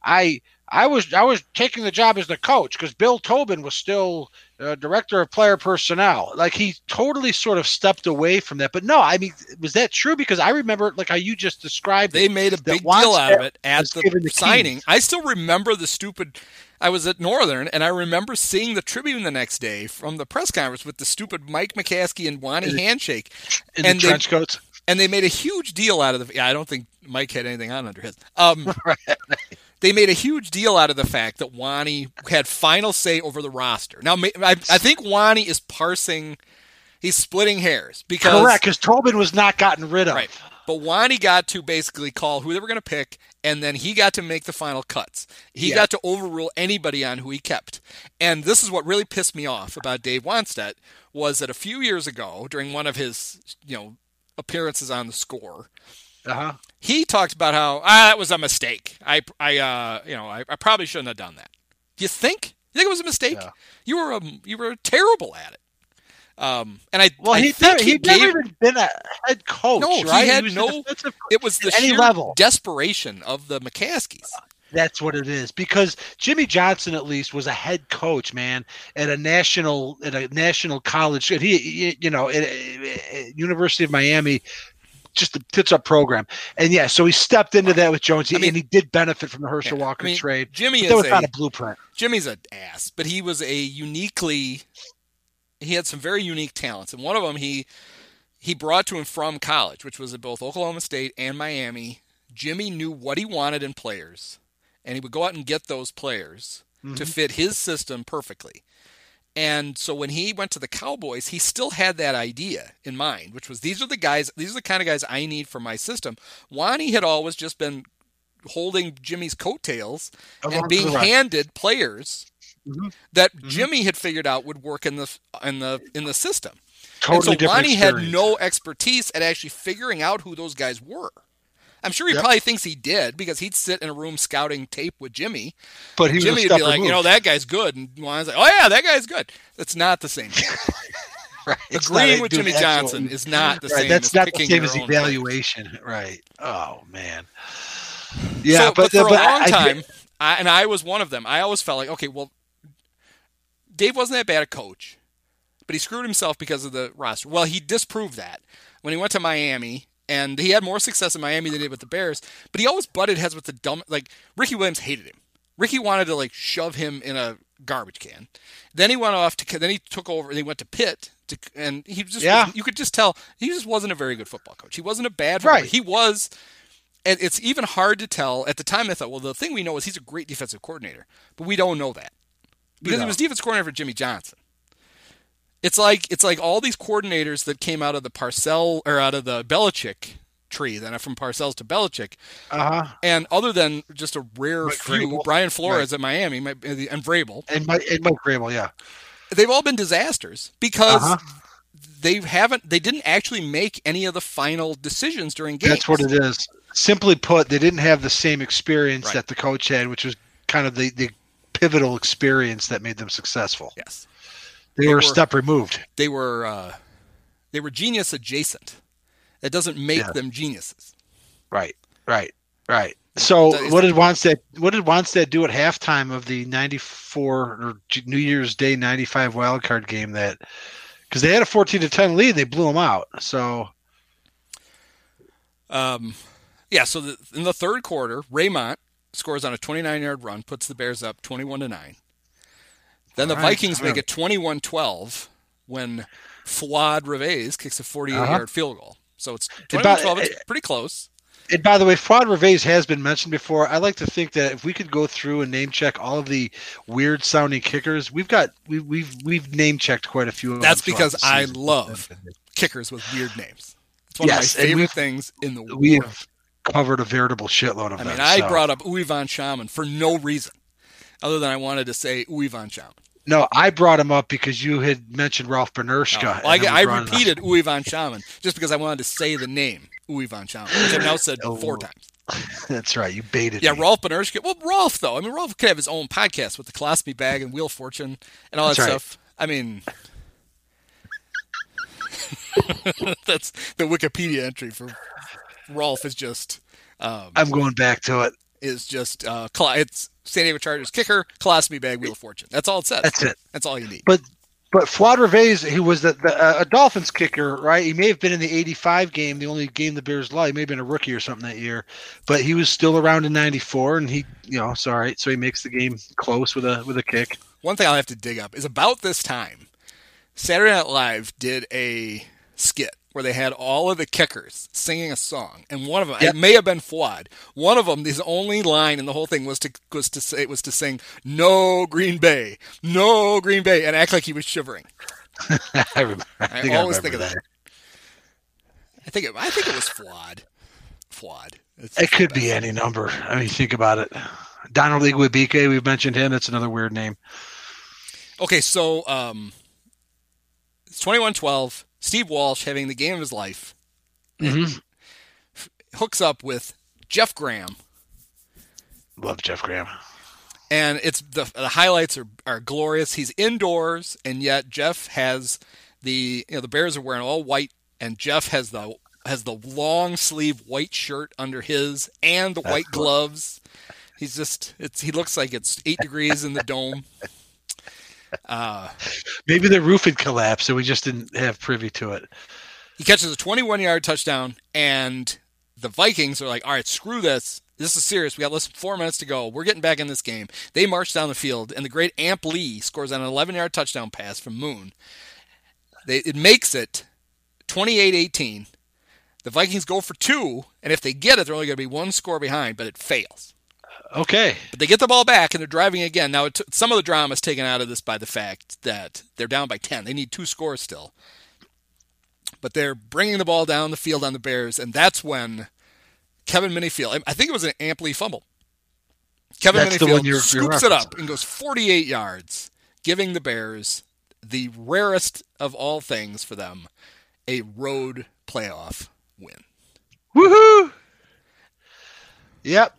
I I was I was taking the job as the coach because Bill Tobin was still uh, director of player personnel. Like he totally sort of stepped away from that. But no, I mean, was that true? Because I remember, like how you just described, They it, made a big deal out of it at the, the signing. keys. I still remember the stupid. I was at Northern, and I remember seeing the Tribune the next day from the press conference with the stupid Mike McCaskey and Wani handshake, in and the they- trench coats. and they made a huge deal out of the. Yeah, I don't think Mike had anything on under his. Um, *laughs* they made a huge deal out of the fact that Wani had final say over the roster. Now, I, I think Wani is parsing. He's splitting hairs because Correct, because Tobin was not gotten rid of. Right. But Wani got to basically call who they were going to pick, and then he got to make the final cuts. He Yeah. got to overrule anybody on who he kept. And this is what really pissed me off about Dave Wannstedt was that a few years ago, during one of his, you know, appearances on the score, Uh huh. He talked about how ah, that was a mistake. I, I, uh, you know, I, I probably shouldn't have done that. Do you think? You think it was a mistake? Yeah. You were, um, you were terrible at it. Um, and I, Well, I he think never, he he gave, never even been a head coach. No, he right? had was no- It was the any level. desperation of the McCaskeys. That's what it is because Jimmy Johnson at least was a head coach, man, at a national at a national college. And he, he- you know, at, at University of Miami, just a tits up program. And yeah, so he stepped into that with Jones, I mean- and he did benefit from the Herschel Yeah, Walker I mean, trade. Jimmy is was a, not a blueprint. Jimmy's an ass, but he was a uniquely he had some very unique talents, and one of them he he brought to him from college, which was at both Oklahoma State and Miami. Jimmy knew what he wanted in players, and he would go out and get those players to mm-hmm. fit his system perfectly. And so when he went to the Cowboys, he still had that idea in mind, which was these are the guys, these are the kind of guys I need for my system. Wani had always just been holding Jimmy's coattails Along and being handed players Mhm. that Jimmy had figured out would work in the in the in the system. Totally and so different Lonnie had no expertise at actually figuring out who those guys were. I'm sure he Yep. probably thinks he did because he'd sit in a room scouting tape with Jimmy. But he Jimmy would be like, you know, that guy's good, and Lonnie's like, oh yeah, that guy's good. That's not the same. *laughs* Right. Agreeing with Jimmy Johnson is not the Right, same. That's as not the same as evaluation, right? Oh man. *sighs* Yeah, So- but, for but a long I- I- time, I, and I was one of them. I always felt like, okay, well, Dave wasn't that bad a coach, but he screwed himself because of the roster. Well, he disproved that when he went to Miami, and he had more success in Miami than he did with the Bears. But he always butted heads with the dumb. Like Ricky Williams hated him. Ricky wanted to like shove him in a garbage can. Then he went off to then he took over. And He went to Pitt, to, and he just Yeah. you could just tell he just wasn't a very good football coach. He wasn't a bad football Right. He was, and it's even hard to tell. At the time, I thought, well, the thing we know is he's a great defensive coordinator, but we don't know that because he was defense coordinator for Jimmy Johnson. It's like it's like all these coordinators that came out of the Parcell or out of the Belichick tree, then from Parcells to Belichick, Uh huh. and other than just a rare Mike few, Vrabel. Brian Flores at Miami and Vrabel, And Mike, and Mike Vrabel, yeah. they've all been disasters because Uh-huh. they haven't they didn't actually make any of the final decisions during games. That's what it is. Simply put, they didn't have the same experience Right. that the coach had, which was kind of the, the pivotal experience that made them successful. Yes, They, They were step removed. they were uh, they were genius adjacent. That doesn't make Yeah. them geniuses. Right, right, right. So what did Wannstedt what did Wannstedt do at halftime of the 94 or New Year's Day 95 wild card game that because they had a 14 to 10 lead they blew them out. So Um, yeah, so the, in the third quarter, Raymont scores on a 29-yard run, puts the Bears up 21 to 9. Then the right, Vikings so- make it 21-12 when Fuad Reveiz kicks a 48-yard uh-huh. field goal. So it's About- 21-12, it's pretty close. And by the way, Fuad Reveiz has been mentioned before. I like to think that if we could go through and name check all of the weird sounding kickers, we've got we, we've we've name checked quite a few. Of That's because I love kickers with weird names. It's one Yes, of my favorite we've- things in the We world. have covered a veritable shitload of I them. mean, I so- brought up Uwe von Schamann for no reason other than I wanted to say Uwe von Schamann. no, I brought him up because you had mentioned Ralph No, Benirschke. well, I, I repeated Uwe von Schamann just because I wanted to say the name Uwe von Schamann, which I've now said *laughs* Oh. four times. That's right. You baited. Yeah, me. Rolf Benirschke. Well, Rolf though. I mean, Rolf could have his own podcast with the Colostomy Bag and Wheel of Fortune and all that right. stuff. I mean, *laughs* that's the Wikipedia entry for Rolf is just um, I'm going back to it. is just uh, it's San Diego Chargers kicker, Colostomy Bag, Wheel of Fortune. That's all it says. That's it. That's all you need. But but Fuad Reveiz, who was the, the uh, a Dolphins kicker, right? He may have been in the '85 game, the only game the Bears lost. He may have been a rookie or something that year, but he was still around in '94, and he, you know, it's all right. So he makes the game close with a with a kick. One thing I'll have to dig up is about this time, Saturday Night Live did a skit where they had all of the kickers singing a song, and one of them Yep. it may have been Fuad. One of them, his only line in the whole thing was to was to say it was to sing "No Green Bay, No Green Bay," and act like he was shivering. *laughs* I, remember, I, I, always I think of remember that. I think it, I think it was. Fuad. It's It could be any number. I mean, think about it. Donald Igwebuike, we've mentioned him. That's another weird name. Okay, so um, it's twenty-one twelve. Steve Walsh having the game of his life. Mhm. hooks up with Jeff Graham, Love Jeff Graham. and it's the the highlights are, are glorious. He's indoors, and yet Jeff has the you know the Bears are wearing all white, and Jeff has the has the long sleeve white shirt under his and the white cool. gloves. He's just it's he looks like it's eight degrees in the dome. *laughs* Uh, Maybe the roof had collapsed, and we just didn't have privy to it. he catches a 21 yard touchdown, and the Vikings are like, all right, screw this. This is serious. We got less than four minutes to go. We're getting back in this game. They march down the field, and the great Amp Lee scores on an 11 yard touchdown pass from Moon. They, it makes it 28 18. The Vikings go for two, and if they get it, they're only going to be one score behind, but it fails. Okay. But they get the ball back and they're driving again. Now, it t- some of the drama is taken out of this by the fact that they're down by 10. They need two scores still. But they're bringing the ball down the field on the Bears, and that's when Kevin Minniefield, I- think it was an Amp Lee fumble. Kevin That's Minniefield you're- you're scoops it up and goes 48 yards, giving the Bears the rarest of all things for them a road playoff win. Woohoo! Yep.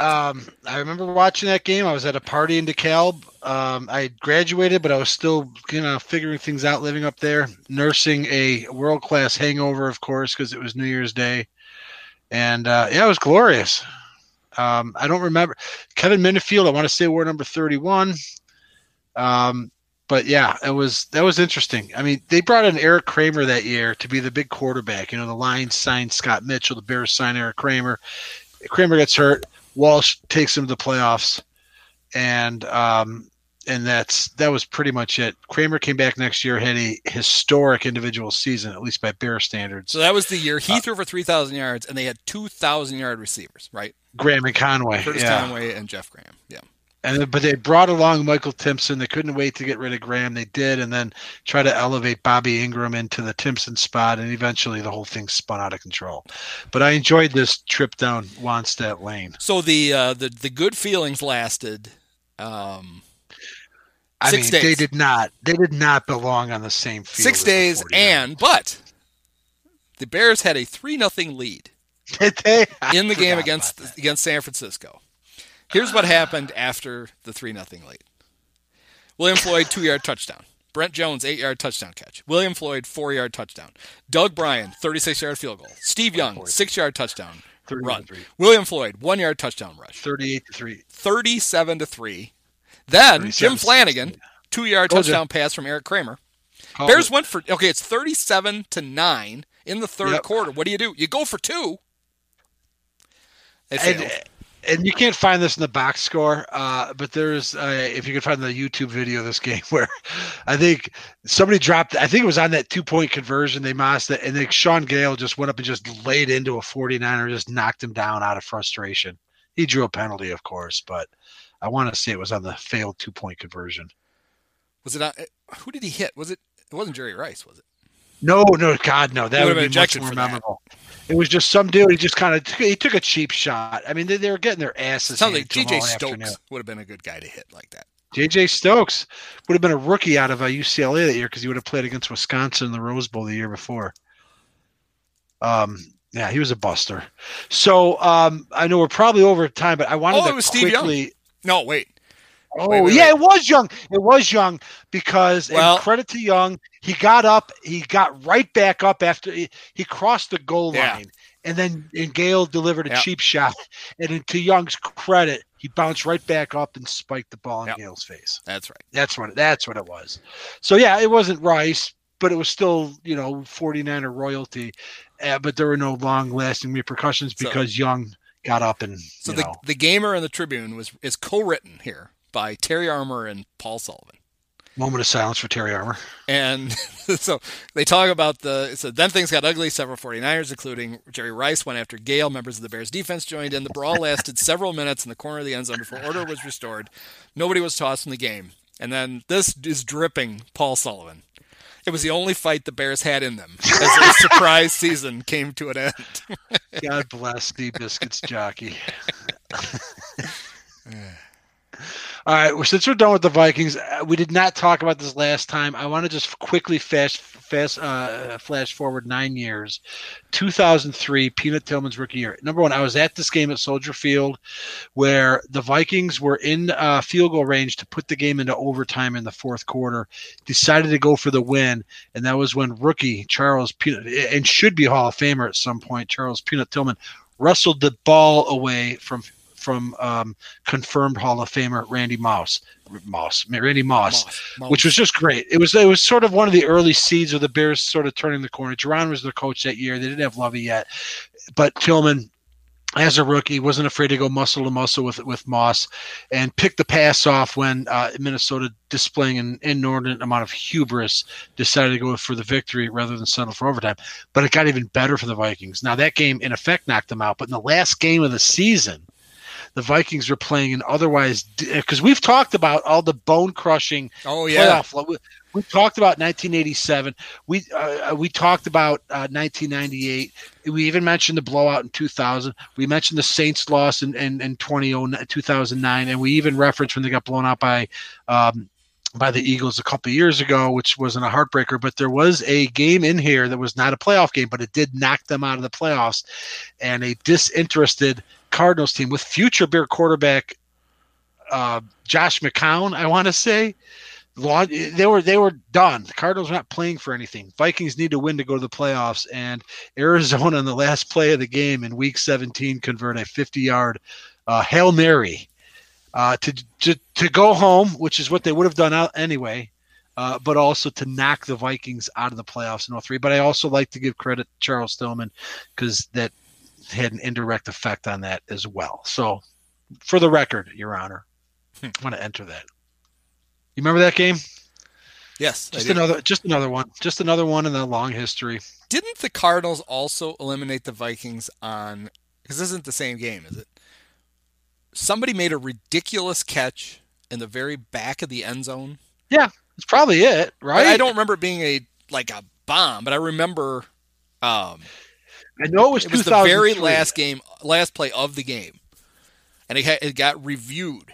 Um, I remember watching that game. I was at a party in DeKalb. Um, I graduated, but I was still, you know, figuring things out living up there, nursing a world class hangover, of course, because it was New Year's Day. And uh, yeah, it was glorious. Um, I don't remember Kevin Minniefield. I want to say wore number 31. Um, but yeah, it was that was interesting. I mean, they brought in Eric Kramer that year to be the big quarterback. You know, the Lions signed Scott Mitchell, the Bears signed Eric Kramer. Kramer gets hurt. Walsh takes him to the playoffs, and um, and that's that was pretty much it. Kramer came back next year, had a historic individual season, at least by Bear standards. So that was the year he threw for 3,000 yards, and they had 2,000 yard receivers, right? Graham and Conway, Curtis yeah. Conway and Jeff Graham. Yeah. And but they brought along Michael Timpson. They couldn't wait to get rid of Graham. They did, and then try to elevate Bobby Engram into the Timpson spot, and eventually the whole thing spun out of control. But I enjoyed this trip down Wannstedt Lane. So the uh, the the good feelings lasted. Um, I Six mean, they did not. They did not belong on the same field. six days, and but the Bears had a three nothing lead *laughs* Did they? in the game against against San Francisco. Here's what happened after the three nothing lead. William Floyd two yard touchdown. Brent Jones eight yard touchdown catch. William Floyd four yard touchdown. Doug Brien thirty six yard field goal. Steve Young six yard touchdown 31 run. William Floyd one yard touchdown rush. Thirty-eight to three. 37 to 3. Then Jim Flanigan, two yard touchdown pass from Eric Kramer. Bears it. went for okay, it's 37 to 9 in the third Yep. quarter. What do you do? You go for two. They failed. and you can't find this in the box score, uh, but there's uh, if you can find the YouTube video of this game *laughs* where I think somebody dropped. I think it was on that two point conversion they missed it, and then Shaun Gayle just went up and just laid into a 49er, just knocked him down out of frustration. He drew a penalty, of course, but I want to say it was on the failed two point conversion. Was it on, who did he hit? Was it it wasn't Jerry Rice, was it? No, no, God, no. That would be been much more memorable. that. It was just some dude. He just kind of he took a cheap shot. I mean, they, they were getting their asses. Sounds like JJ Stokes afternoon. would have been a good guy to hit like that. JJ Stokes would have been a rookie out of uh, UCLA that year because he would have played against Wisconsin in the Rose Bowl the year before. Um, yeah, he was a buster. So um, I know we're probably over time, but I wanted Oh, to it was Steve Young. quickly. No, wait. Oh Wait, wait, yeah, wait. it was Young. It was Young because and Well- credit to Young, he got up, he got right back up after he, he crossed the goal Yeah. line, and then and Gayle delivered a Yeah. cheap shot, *laughs* and to Young's credit, he bounced right back up and spiked the ball in Yep. Gayle's face. That's right. That's what that's what it was. So yeah, it wasn't Rice, but it was still you know 49er royalty, uh, but there were no long lasting repercussions So- because Young got up and So you the know, the gamer and the Tribune was is co-written here by Terry Armour and Paul Sullivan. moment of silence for Terry Armour. And *laughs* so they talk about the. So then things got ugly. Several 49ers, including Jerry Rice, went after Gayle. Members of the Bears defense joined in. The brawl *laughs* lasted several minutes in the corner of the end zone before order was restored. Nobody was tossed in the game. And then this is dripping Paul Sullivan. It was the only fight the Bears had in them as their *laughs* surprise season came to an end. God bless the Biscuits jockey. All right, well, since we're done with the Vikings, uh, we did not talk about this last time. I want to just quickly fast, fast, uh, flash forward nine years, 2003, Peanut Tillman's rookie year. Number one, I was at this game at Soldier Field, where the Vikings were in uh, field goal range to put the game into overtime in the fourth quarter. Decided to go for the win, and that was when rookie Charles Peanut and should be Hall of Famer at some point, Charles Peanut Tillman wrestled the ball away from from um, confirmed Hall of Famer Randy Moss, Moss, Randy Moss, Moss. which was just great. It was it was sort of one of the early seeds of the Bears sort of turning the corner. Jauron was their coach that year. They didn't have Lovie yet, but Tillman. As a rookie, wasn't afraid to go muscle to muscle with with Moss, and picked the pass off when uh, Minnesota, displaying an inordinate amount of hubris, decided to go for the victory rather than settle for overtime. But it got even better for the Vikings. Now that game, in effect, knocked them out. But in the last game of the season, the Vikings were playing an otherwise because we've talked about all the bone crushing Oh yeah. playoff. We, we talked about 1987. We uh, we talked about uh, 1998. We even mentioned the blowout in 2000. We mentioned the Saints loss in in, in 20, 2009, and we even referenced when they got blown out by. Um, by the Eagles a couple years ago, which wasn't a heartbreaker, but there was a game in here that was not a playoff game, but it did knock them out of the playoffs. And a disinterested Cardinals team with future Bear quarterback uh, Josh McCown, I want to say, they were they were done. The Cardinals were not playing for anything. Vikings need to win to go to the playoffs, and Arizona on the last play of the game in Week 17 convert a 50 yard uh, hail mary uh, to, to to go home, which is what they would have done anyway. Uh, but also to knock the Vikings out of the playoffs in 03. But I also like to give credit to Charles Tillman because that had an indirect effect on that as well. So, for the record, Your Honor, I want to enter that. You remember that game? Yes. Just another, just another one, just another one in the long history. Didn't the Cardinals also eliminate the Vikings on? Because this isn't the same game, is it? Somebody made a ridiculous catch in the very back of the end zone. Yeah, that's probably it, But right? I don't remember it being a like a bomb, but I remember um, I know it was, it was the very last game, last play of the game, and it, had, it got reviewed.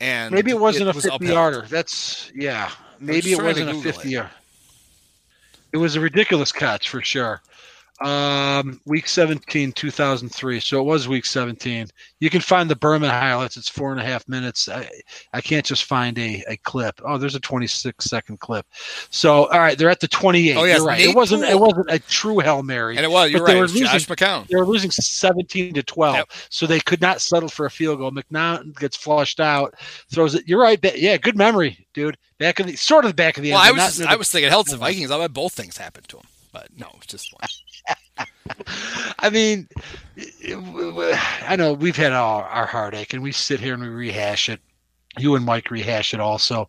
And Maybe it wasn't a was 50 upheld. yarder. That's yeah. Maybe it wasn't a 50 yarder. It was a ridiculous catch for sure. Um, week 17, 2003. So it was week 17. You can find the Berman highlights. It's four and a half minutes. I, I can't just find a, a clip. Oh, there's a 26 second clip. So all right, they're at the 28. Oh, yes, You're right. Nate it wasn't. It wasn't a true hail mary. And it was. You're But they right. Were was Josh losing- McCown. They were losing 17 to 12, Yep. so they could not settle for a field goal. McNaught gets flushed out, throws it. You're right. Yeah, good memory, dude. Back of the sort of the back of the Well, end. I was just, I was thinking, hell, it's the Vikings. I bet both things happened to him, but no, it's just one. I mean, I know we've had our, our heartache, and we sit here and we rehash it. You and Mike rehash it also,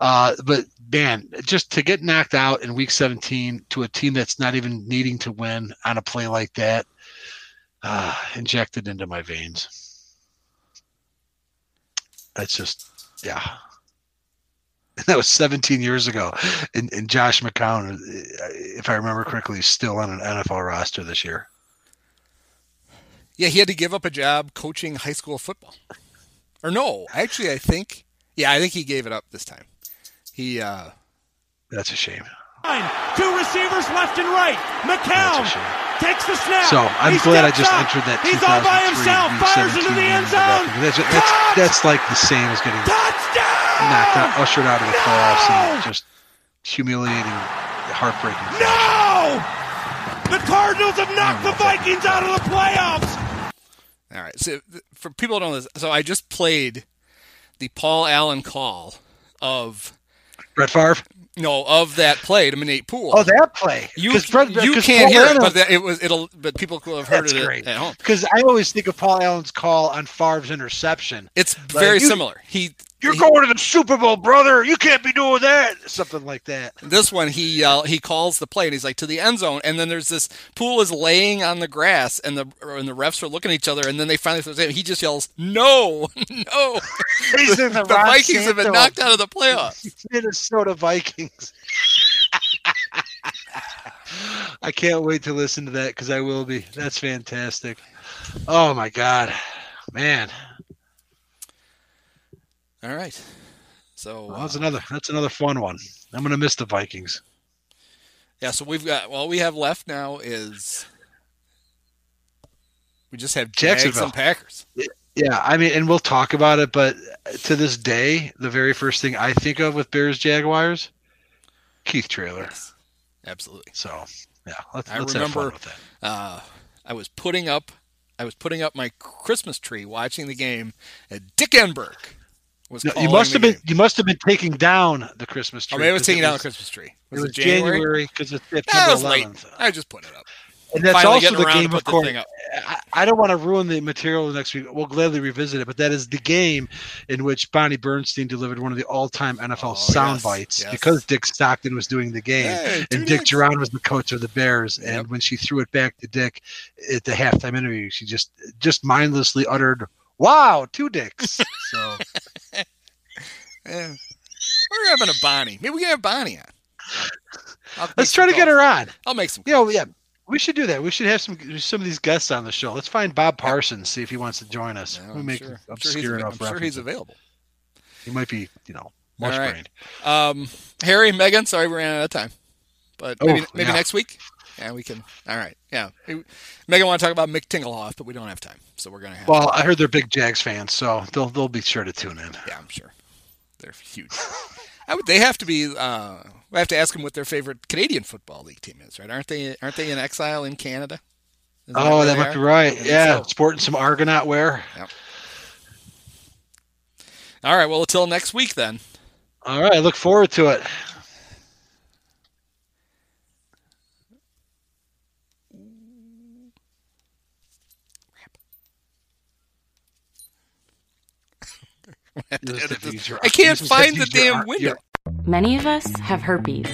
uh, but man, just to get knocked out in Week 17 to a team that's not even needing to win on a play like that, uh, injected into my veins. That's just, yeah. *laughs* That was 17 years ago, and, and Josh McCown, if I remember correctly, is still on an NFL roster this year. Yeah, he had to give up a job coaching high school football. Or no, actually, I think, yeah, I think he gave it up this time. He, uh, That's a shame. Two receivers left and right. McCown takes the snap. So I'm He glad I just up. entered that. He's all by himself. Fires into the end in the back. zone. That's, that's, that's like the same as getting Touchdown! Knocked out, ushered out of the playoffs, and just humiliating, heartbreaking. No! The Cardinals have knocked the Vikings out of the playoffs. all right. So for people who don't know this, so I just played the Paul Allen call of, Brett Favre. no, of that play to Nate Poole. Oh, that play. You, Brett, you 'cause can't Paul hear it, but that, it was, it'll, but people will have heard it at- great. at home. Because I always think of Paul Allen's call on Favre's interception. It's very you- similar. He, You're he- going to the Super Bowl, brother. You can't be doing that. Something like that. This one, he uh, he calls the play and he's like to the end zone, and then there's this Poole is laying on the grass, and the and the refs are looking at each other, and then they finally throw his name. He just yells, "No, *laughs* no!" *laughs* He's in the the, Ron Vikings have been knocked out of the playoffs. *laughs* Minnesota Vikings. I can't wait to listen to that because I will be. That's fantastic. Oh my god, man, All right, so well, uh, that's another. That's another fun one. I'm gonna miss the Vikings. yeah, so we've got all we have left now is we just have Jacksonville. and Packers. Yeah, I mean, and we'll talk about it, but to this day, the very first thing I think of with Bears Jaguars, Keith Traylor. Yes, absolutely. So yeah, let's, I let's have remember- fun with that. uh, I was putting up I was putting up my Christmas tree watching the game, at Dick Enberg was No, you must have been game. you must have been taking down the Christmas tree. Oh, maybe I was taking it down was- the Christmas tree. It was January because it's September was late. 11th. I just put it up. And that's Finally also the game, of course. I, I don't want to ruin the material next week. We'll gladly revisit it, but that is the game in which Bonnie Bernstein delivered one of the all-time NFL Oh, sound yes, bites yes. because Dick Stockton was doing the game Hey, and Dick. Jauron was the coach of the Bears. Yep. And when she threw it back to Dick at the halftime interview, she just just mindlessly uttered, "Wow, two dicks." So *laughs* Yeah. We're having a Bonnie. Maybe we can have Bonnie on. Let's try to get her on. I'll make some. You know, yeah, we should do that. We should have some some of these guests on the show. Let's find Bob Parsons, see if he wants to join us. Yeah, we make sure, I'm sure obscure he's, enough I'm sure he's available. He might be, you know, much right. brained. Um, Harry, Meghan, sorry we ran out of time, but Oh, maybe, maybe yeah. next week. Yeah, we can. All right. Yeah, Meghan want to talk about Mick Tingelhoff, but we don't have time, so we're gonna have. Well, I heard they're big Jags fans, so they'll they'll be sure to tune in. yeah, I'm sure they're huge. I would. They have to be. Uh, we have to ask them what their favorite Canadian football league team is, right? Aren't they? Aren't they in exile in Canada? Oh, that might be right. Yeah, so. sporting some Argonaut wear. Yep. All right. Well, until next week then. All right, I look forward to it. have to You'll just edit have to this. use your- *laughs* I can't you just have to find the damn window. Many of us have herpes,